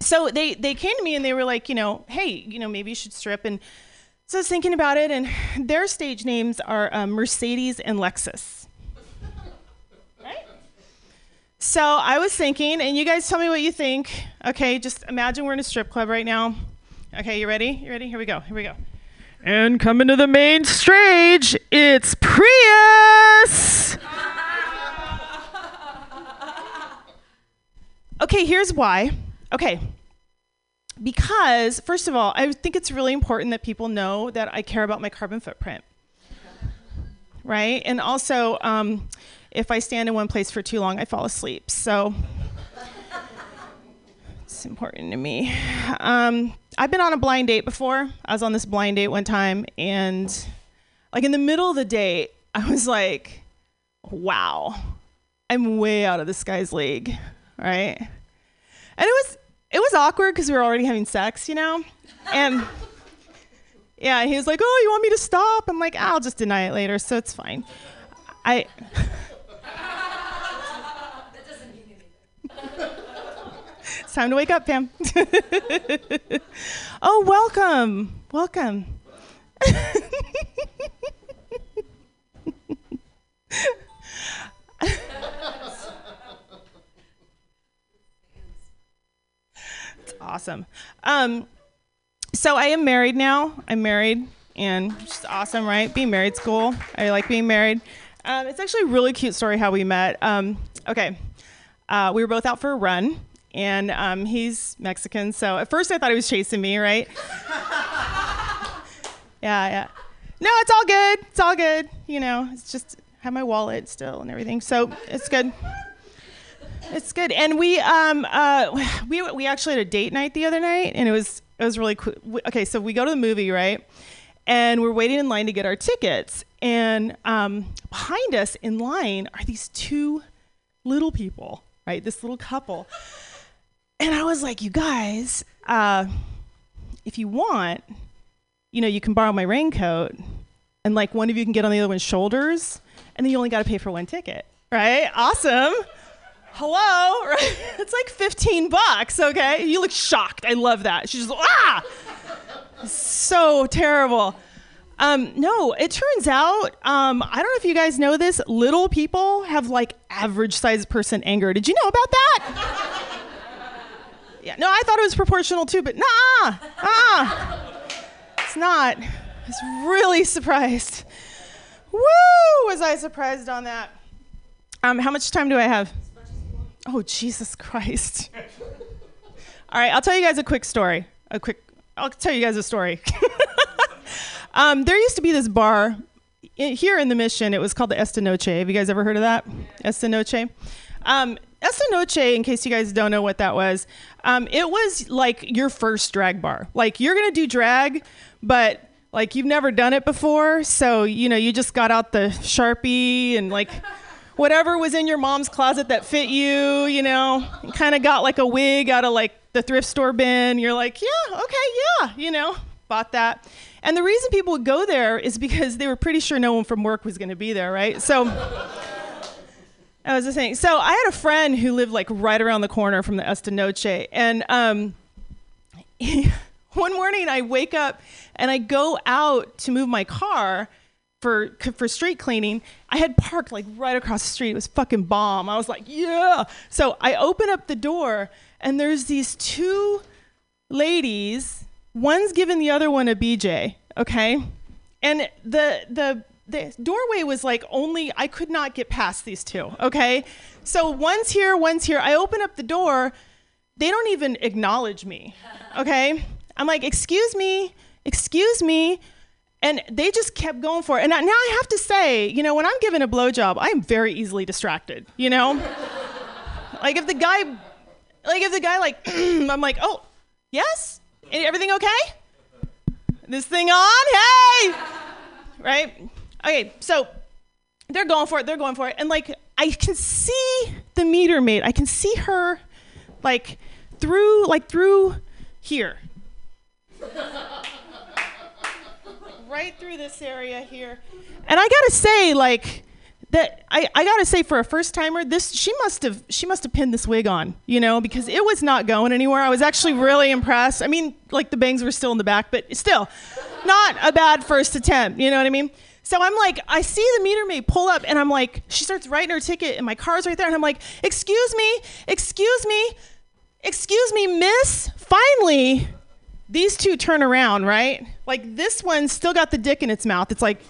so they they came to me and they were like, you know, hey, you know, maybe you should strip. And so I was thinking about it, and their stage names are um, Mercedes and Lexus. Right? So I was thinking, and you guys tell me what you think. Okay, just imagine we're in a strip club right now. Okay, you ready? You ready? Here we go. Here we go. And coming to the main stage, it's Prius. okay, here's why. Okay. Because, first of all, I think it's really important that people know that I care about my carbon footprint. Right? And also, um, if I stand in one place for too long, I fall asleep. So it's important to me. Um, I've been on a blind date before. I was on this blind date one time, and like in the middle of the date, I was like, wow, I'm way out of this guy's league, right? And it was it was awkward because we were already having sex, you know, and yeah, he was like, "Oh, you want me to stop?" I'm like, "I'll just deny it later, so it's fine." I It's time to wake up, Pam. oh, welcome. Welcome. it's awesome. Um, so I am married now. I'm married, and it's awesome, right? Being married school. I like being married. Um, it's actually a really cute story how we met. Um, okay, uh, we were both out for a run, and um, he's Mexican. So at first I thought he was chasing me, right? yeah, yeah. No, it's all good. It's all good. You know, it's just have my wallet still and everything. So it's good. It's good. And we um uh we we actually had a date night the other night, and it was it was really cool. Okay, so we go to the movie, right? And we're waiting in line to get our tickets, and um, behind us in line are these two little people, right? This little couple. And I was like, you guys, uh, if you want, you know, you can borrow my raincoat, and like one of you can get on the other one's shoulders, and then you only got to pay for one ticket, right? Awesome. Hello, right? It's like 15 bucks, okay? You look shocked. I love that. She's just, ah! So terrible. Um, no, it turns out, um, I don't know if you guys know this, little people have like average sized person anger. Did you know about that? Yeah, no, I thought it was proportional too, but nah, ah, it's not. I was really surprised. Woo! Was I surprised on that? Um, how much time do I have? Oh, Jesus Christ. All right, I'll tell you guys a quick story. A quick, I'll tell you guys a story. um, there used to be this bar i- here in the Mission. It was called the Esta Noche. Have you guys ever heard of that? Esta Noche. Um, Esta Noche, in case you guys don't know what that was, um, it was like your first drag bar. Like you're gonna do drag, but like you've never done it before, so you know you just got out the sharpie and like whatever was in your mom's closet that fit you, you know, kind of got like a wig out of like the thrift store bin. You're like, yeah, okay, yeah, you know, bought that. And the reason people would go there is because they were pretty sure no one from work was to be there, right? So I was just saying. So I had a friend who lived like right around the corner from the Esta Noche, and um, one morning I wake up and I go out to move my car for for street cleaning. I had parked like right across the street. It was fucking bomb. I was like, yeah. So I open up the door and there's these two ladies. One's giving the other one a BJ. Okay, and the the the doorway was like only I could not get past these two. Okay, so one's here, one's here. I open up the door. They don't even acknowledge me. Okay, I'm like, excuse me, excuse me. And they just kept going for it. And now I have to say, you know, when I'm given a blowjob, I'm very easily distracted, you know? like if the guy, like if the guy, like, I'm like, oh, yes? Everything okay? This thing on? Hey! Right? Okay, so they're going for it, they're going for it. And like, I can see the meter maid. I can see her, like, through, like, through here right through this area here. And I gotta say, like that I, I gotta say for a first timer, this she must have she must have pinned this wig on, you know, because it was not going anywhere. I was actually really impressed. I mean, like the bangs were still in the back, but still, not a bad first attempt. You know what I mean? So I'm like, I see the meter maid pull up, and I'm like, she starts writing her ticket, and my car's right there, and I'm like, excuse me, excuse me, excuse me, miss. Finally, these two turn around, right? Like this one still got the dick in its mouth. It's like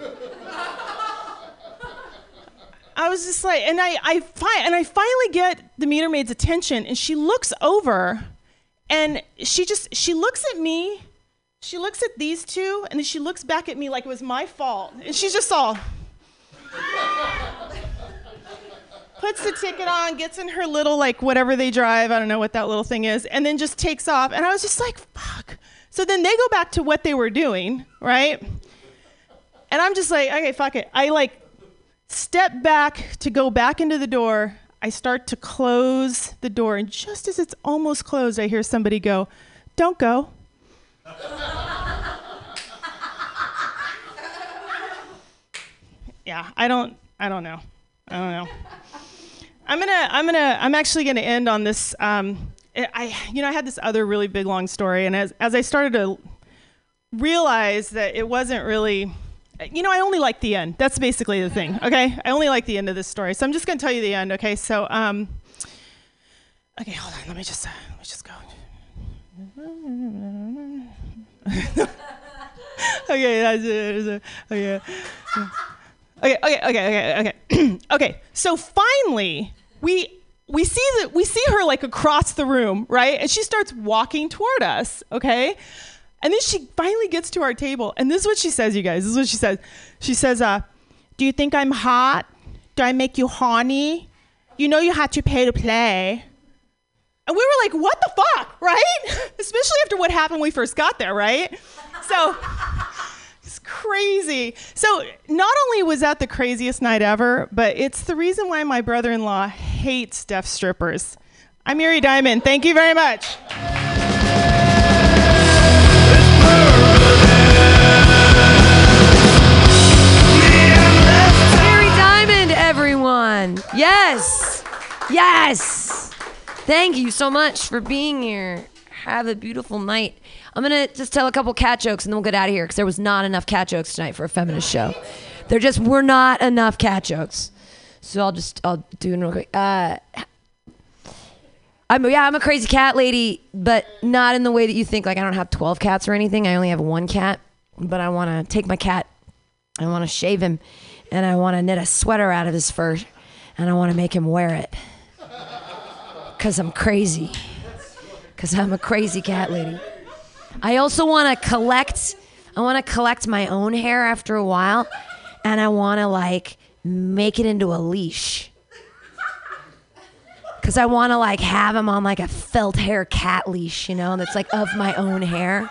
I was just like, and I, I fi- and I finally get the meter maid's attention, and she looks over, and she just she looks at me, she looks at these two, and then she looks back at me like it was my fault, and she's just all puts the ticket on, gets in her little like whatever they drive, I don't know what that little thing is, and then just takes off. And I was just like, fuck. So then they go back to what they were doing, right? And I'm just like, okay, fuck it. I like step back to go back into the door. I start to close the door, and just as it's almost closed, I hear somebody go, "Don't go." yeah, I don't, I don't know, I don't know. I'm gonna, I'm gonna, I'm actually gonna end on this. Um, I- you know, I had this other really big long story, and as as I started to realize that it wasn't really, you know, I only like the end. That's basically the thing. Okay, I only like the end of this story, so I'm just gonna tell you the end. Okay, so um, okay, hold on, let me just, uh, let me just go. okay, that's it. that's it. Okay. Okay, okay, okay, okay, okay. okay. So finally, we we see that we see her like across the room, right? And she starts walking toward us, okay? And then she finally gets to our table, and this is what she says, you guys. This is what she says. She says, uh, "Do you think I'm hot? Do I make you horny? you know you had to pay to play. And we were like, what the fuck, right? Especially after what happened when we first got there, right? So it's crazy. So not only was that the craziest night ever, but it's the reason why my brother-in-law hates deaf strippers. I'm Mary Diamond. Thank you very much. Thank you so much for being here. Have a beautiful night. I'm going to just tell a couple cat jokes and then we'll get out of here because there was not enough cat jokes tonight for a feminist show. There just were not enough cat jokes. So I'll just, I'll do it real quick. Uh, I'm yeah, I'm a crazy cat lady, but not in the way that you think. Like I don't have 12 cats or anything. I only have one cat, but I want to take my cat, I want to shave him, and I want to knit a sweater out of his fur, and I want to make him wear it. Cause I'm crazy. Cause I'm a crazy cat lady. I also want to collect. I want to collect my own hair after a while, and I want to like make it into a leash because I want to like have him on like a felt hair cat leash, you know, that's like of my own hair.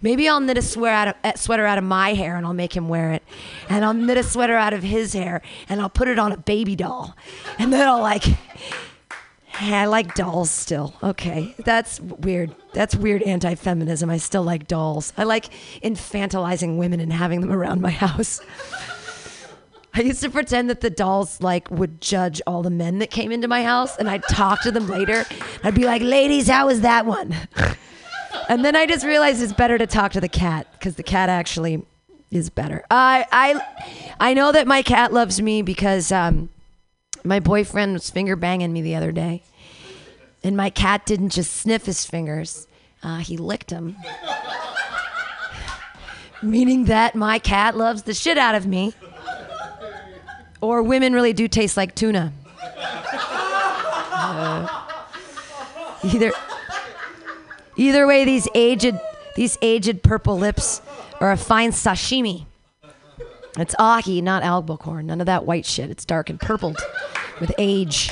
Maybe I'll knit a sweater out of, eh, sweater out of my hair and I'll make him wear it, and I'll knit a sweater out of his hair and I'll put it on a baby doll, and then I'll like. I like dolls still. Okay, that's weird. That's weird anti-feminism. I still like dolls. I like infantilizing women and having them around my house. I used to pretend that the dolls like would judge all the men that came into my house, and I'd talk to them later. I'd be like, "Ladies, how was that one?" and then I just realized it's better to talk to the cat because the cat actually is better. I I I know that my cat loves me because um, my boyfriend was finger banging me the other day, and my cat didn't just sniff his fingers; uh, he licked them. Meaning that my cat loves the shit out of me. Or women really do taste like tuna. Uh, either, either way, these aged, these aged purple lips are a fine sashimi. It's ahi, not albacore. None of that white shit. It's dark and purpled with age.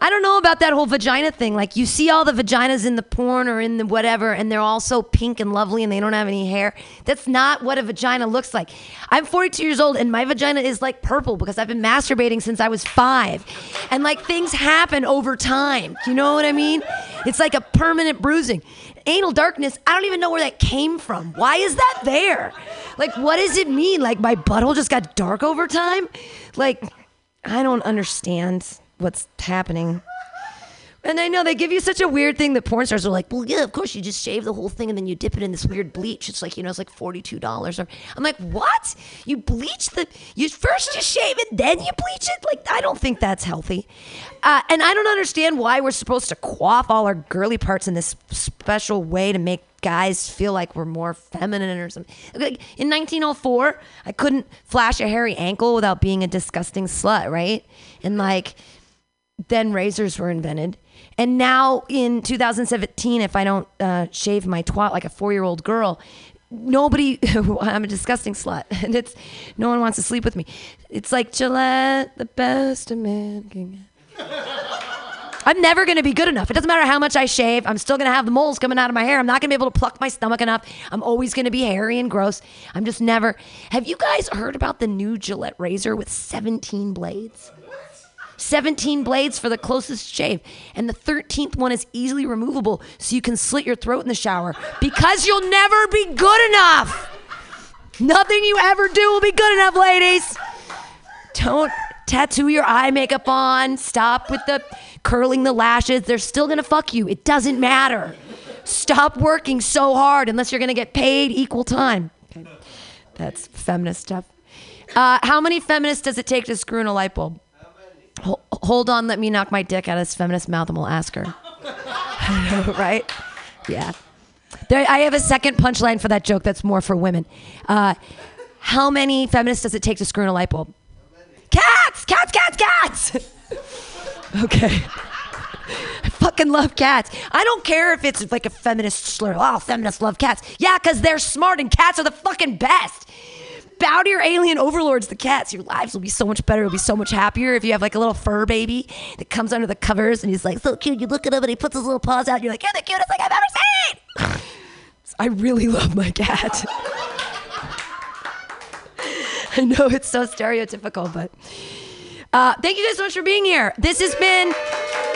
I don't know about that whole vagina thing. Like you see all the vaginas in the porn or in the whatever, and they're all so pink and lovely, and they don't have any hair. That's not what a vagina looks like. I'm 42 years old, and my vagina is like purple because I've been masturbating since I was five, and like things happen over time. You know what I mean? It's like a permanent bruising. Anal darkness. I don't even know where that came from. Why is that there? Like, what does it mean? Like my butthole just got dark over time? Like, I don't understand what's happening. And I know they give you such a weird thing that porn stars are like, well, yeah, of course you just shave the whole thing and then you dip it in this weird bleach. It's like, you know, it's like $42. Or I'm like, what? You bleach the, you first you shave it, then you bleach it? Like, I don't think that's healthy. Uh, and I don't understand why we're supposed to quaff all our girly parts in this special way to make guys feel like we're more feminine or something. Like in 1904, I couldn't flash a hairy ankle without being a disgusting slut, right? And like, then razors were invented. And now in 2017, if I don't uh, shave my twat like a four year old girl, nobody, I'm a disgusting slut. And it's, no one wants to sleep with me. It's like Gillette, the best a man can. I'm never going to be good enough. It doesn't matter how much I shave. I'm still going to have the moles coming out of my hair. I'm not going to be able to pluck my stomach enough. I'm always going to be hairy and gross. I'm just never. Have you guys heard about the new Gillette razor with 17 blades? 17 blades for the closest shave. And the 13th one is easily removable so you can slit your throat in the shower because you'll never be good enough. Nothing you ever do will be good enough, ladies. Don't tattoo your eye makeup on. Stop with the curling the lashes. They're still going to fuck you. It doesn't matter. Stop working so hard unless you're going to get paid equal time. Okay. That's feminist stuff. Uh, how many feminists does it take to screw in a light bulb? Hol- hold on, let me knock my dick out of this feminist mouth and we'll ask her. right? Yeah. There, I have a second punchline for that joke that's more for women. Uh, how many feminists does it take to screw in a light bulb? Cats! Cats, cats, cats! okay. I fucking love cats. I don't care if it's like a feminist slur. Oh, feminists love cats. Yeah, because they're smart and cats are the fucking best. Bow to your alien overlords, the cats. Your lives will be so much better. You'll be so much happier if you have like a little fur baby that comes under the covers and he's like so cute. You look at him and he puts his little paws out. And you're like, you're the cutest thing I've ever seen. I really love my cat. I know it's so stereotypical, but uh, thank you guys so much for being here. This has been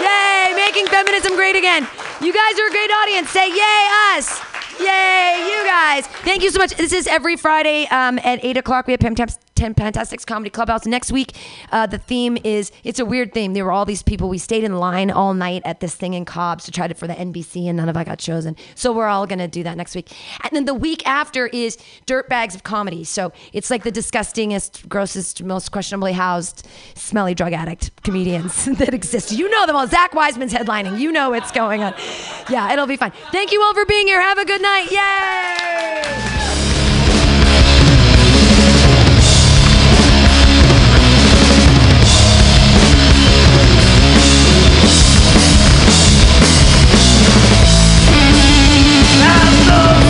Yay, making feminism great again. You guys are a great audience. Say yay, us. Yay, you guys. Thank you so much. This is every Friday um, at 8 o'clock. We have Pam Taps- 10 Fantastics Comedy Clubhouse. Next week, uh, the theme is it's a weird theme. There were all these people. We stayed in line all night at this thing in Cobb's to try to for the NBC, and none of us got chosen. So we're all to do that next week. And then the week after is Dirt Bags of Comedy. So it's like the disgustingest, grossest, most questionably housed, smelly drug addict comedians that exist. You know them all. Zach Wiseman's headlining. You know what's going on. Yeah, it'll be fun. Thank you all for being here. Have a good night. Yay! We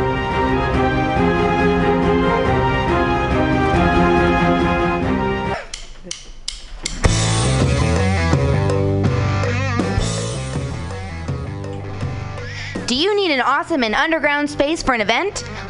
Do you need an awesome and underground space for an event?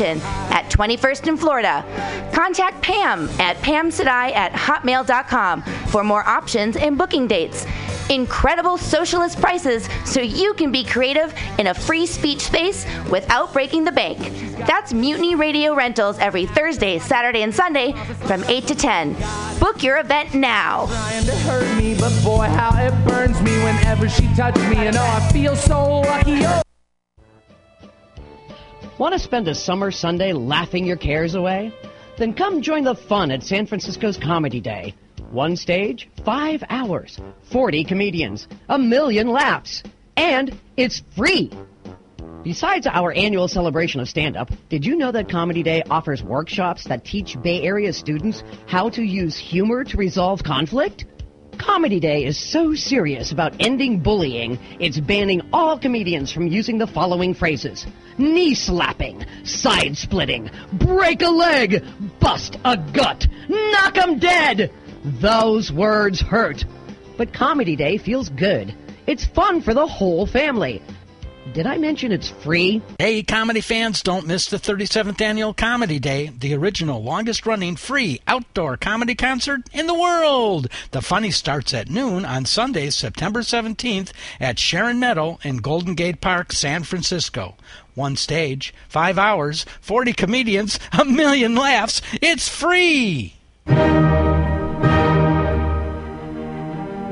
at 21st in Florida. Contact Pam at pamsadai at hotmail.com for more options and booking dates. Incredible socialist prices so you can be creative in a free speech space without breaking the bank. That's Mutiny Radio Rentals every Thursday, Saturday, and Sunday from 8 to 10. Book your event now. me, but boy, how it burns me whenever she me. And oh, I feel so lucky. Oh. Want to spend a summer Sunday laughing your cares away? Then come join the fun at San Francisco's Comedy Day. One stage, five hours, 40 comedians, a million laughs, and it's free. Besides our annual celebration of stand up, did you know that Comedy Day offers workshops that teach Bay Area students how to use humor to resolve conflict? Comedy Day is so serious about ending bullying, it's banning all comedians from using the following phrases knee slapping, side splitting, break a leg, bust a gut, knock 'em dead. Those words hurt. But Comedy Day feels good. It's fun for the whole family. Did I mention it's free? Hey, comedy fans, don't miss the 37th Annual Comedy Day, the original longest running free outdoor comedy concert in the world. The funny starts at noon on Sunday, September 17th at Sharon Meadow in Golden Gate Park, San Francisco. One stage, five hours, 40 comedians, a million laughs. It's free!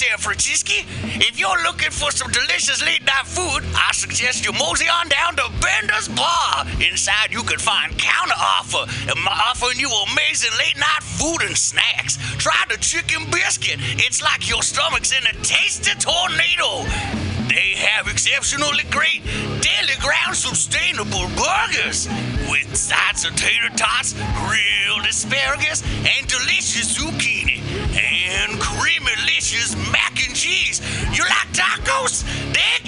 San Francisco. If you're looking for some delicious late night food, I suggest you mosey on down to Bender's Bar. Inside, you can find counter offer, offering you amazing late night food and snacks. Try the chicken biscuit. It's like your stomach's in a tasty tornado. They have exceptionally great daily ground sustainable burgers with sides of tater tots, grilled asparagus, and delicious zucchini and creamy delicious mac and cheese. You like tacos? They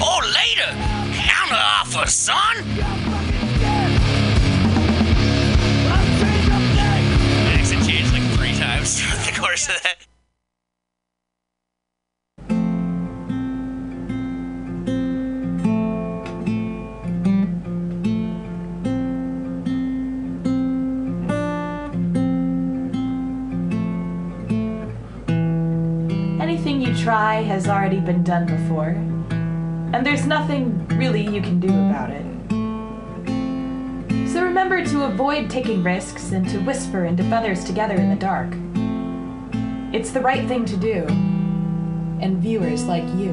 or later. Counter offer, son. Accent changed like three times throughout the course of that. Anything you try has already been done before, and there's nothing really you can do about it. So remember to avoid taking risks and to whisper into feathers together in the dark. It's the right thing to do, and viewers like you.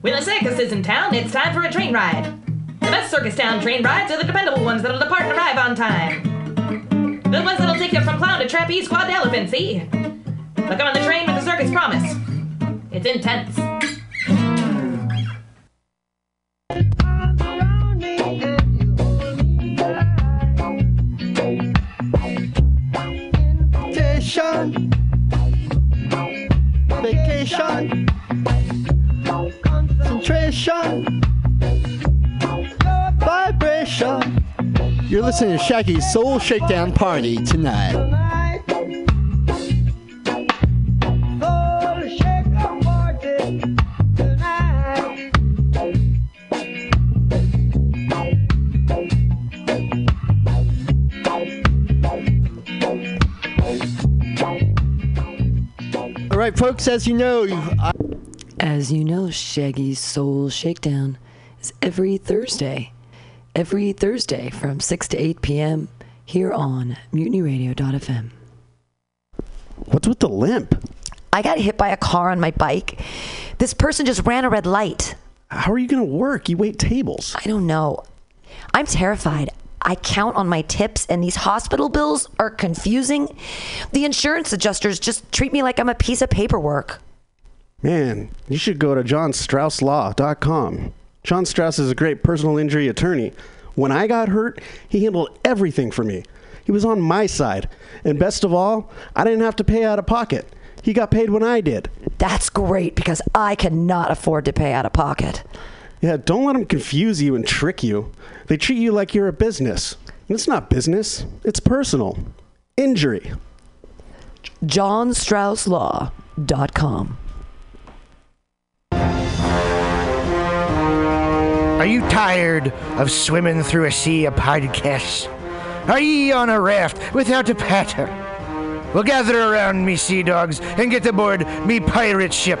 When a circus is in town, it's time for a train ride. The best circus town train rides are the dependable ones that'll depart and arrive on time. The ones that'll take you from clown to trapeze quad to elephant, see? They'll come on the train with the circus promise. It's intense. Listening to Shaggy's Soul Shakedown Party tonight. All right, folks, as you know, I- As you know, Shaggy's Soul Shakedown is every Thursday. Every Thursday from 6 to 8 p.m. here on mutinyradio.fm. What's with the limp? I got hit by a car on my bike. This person just ran a red light. How are you going to work? You wait tables. I don't know. I'm terrified. I count on my tips, and these hospital bills are confusing. The insurance adjusters just treat me like I'm a piece of paperwork. Man, you should go to johnstrausslaw.com. John Strauss is a great personal injury attorney. When I got hurt, he handled everything for me. He was on my side. And best of all, I didn't have to pay out of pocket. He got paid when I did. That's great because I cannot afford to pay out of pocket. Yeah, don't let them confuse you and trick you. They treat you like you're a business. And it's not business, it's personal. Injury. JohnStraussLaw.com. Are you tired of swimming through a sea of podcasts? Are ye on a raft without a paddle? Well, gather around me, sea dogs, and get aboard me pirate ship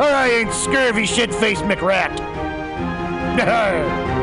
or I ain't scurvy shit faced McRat.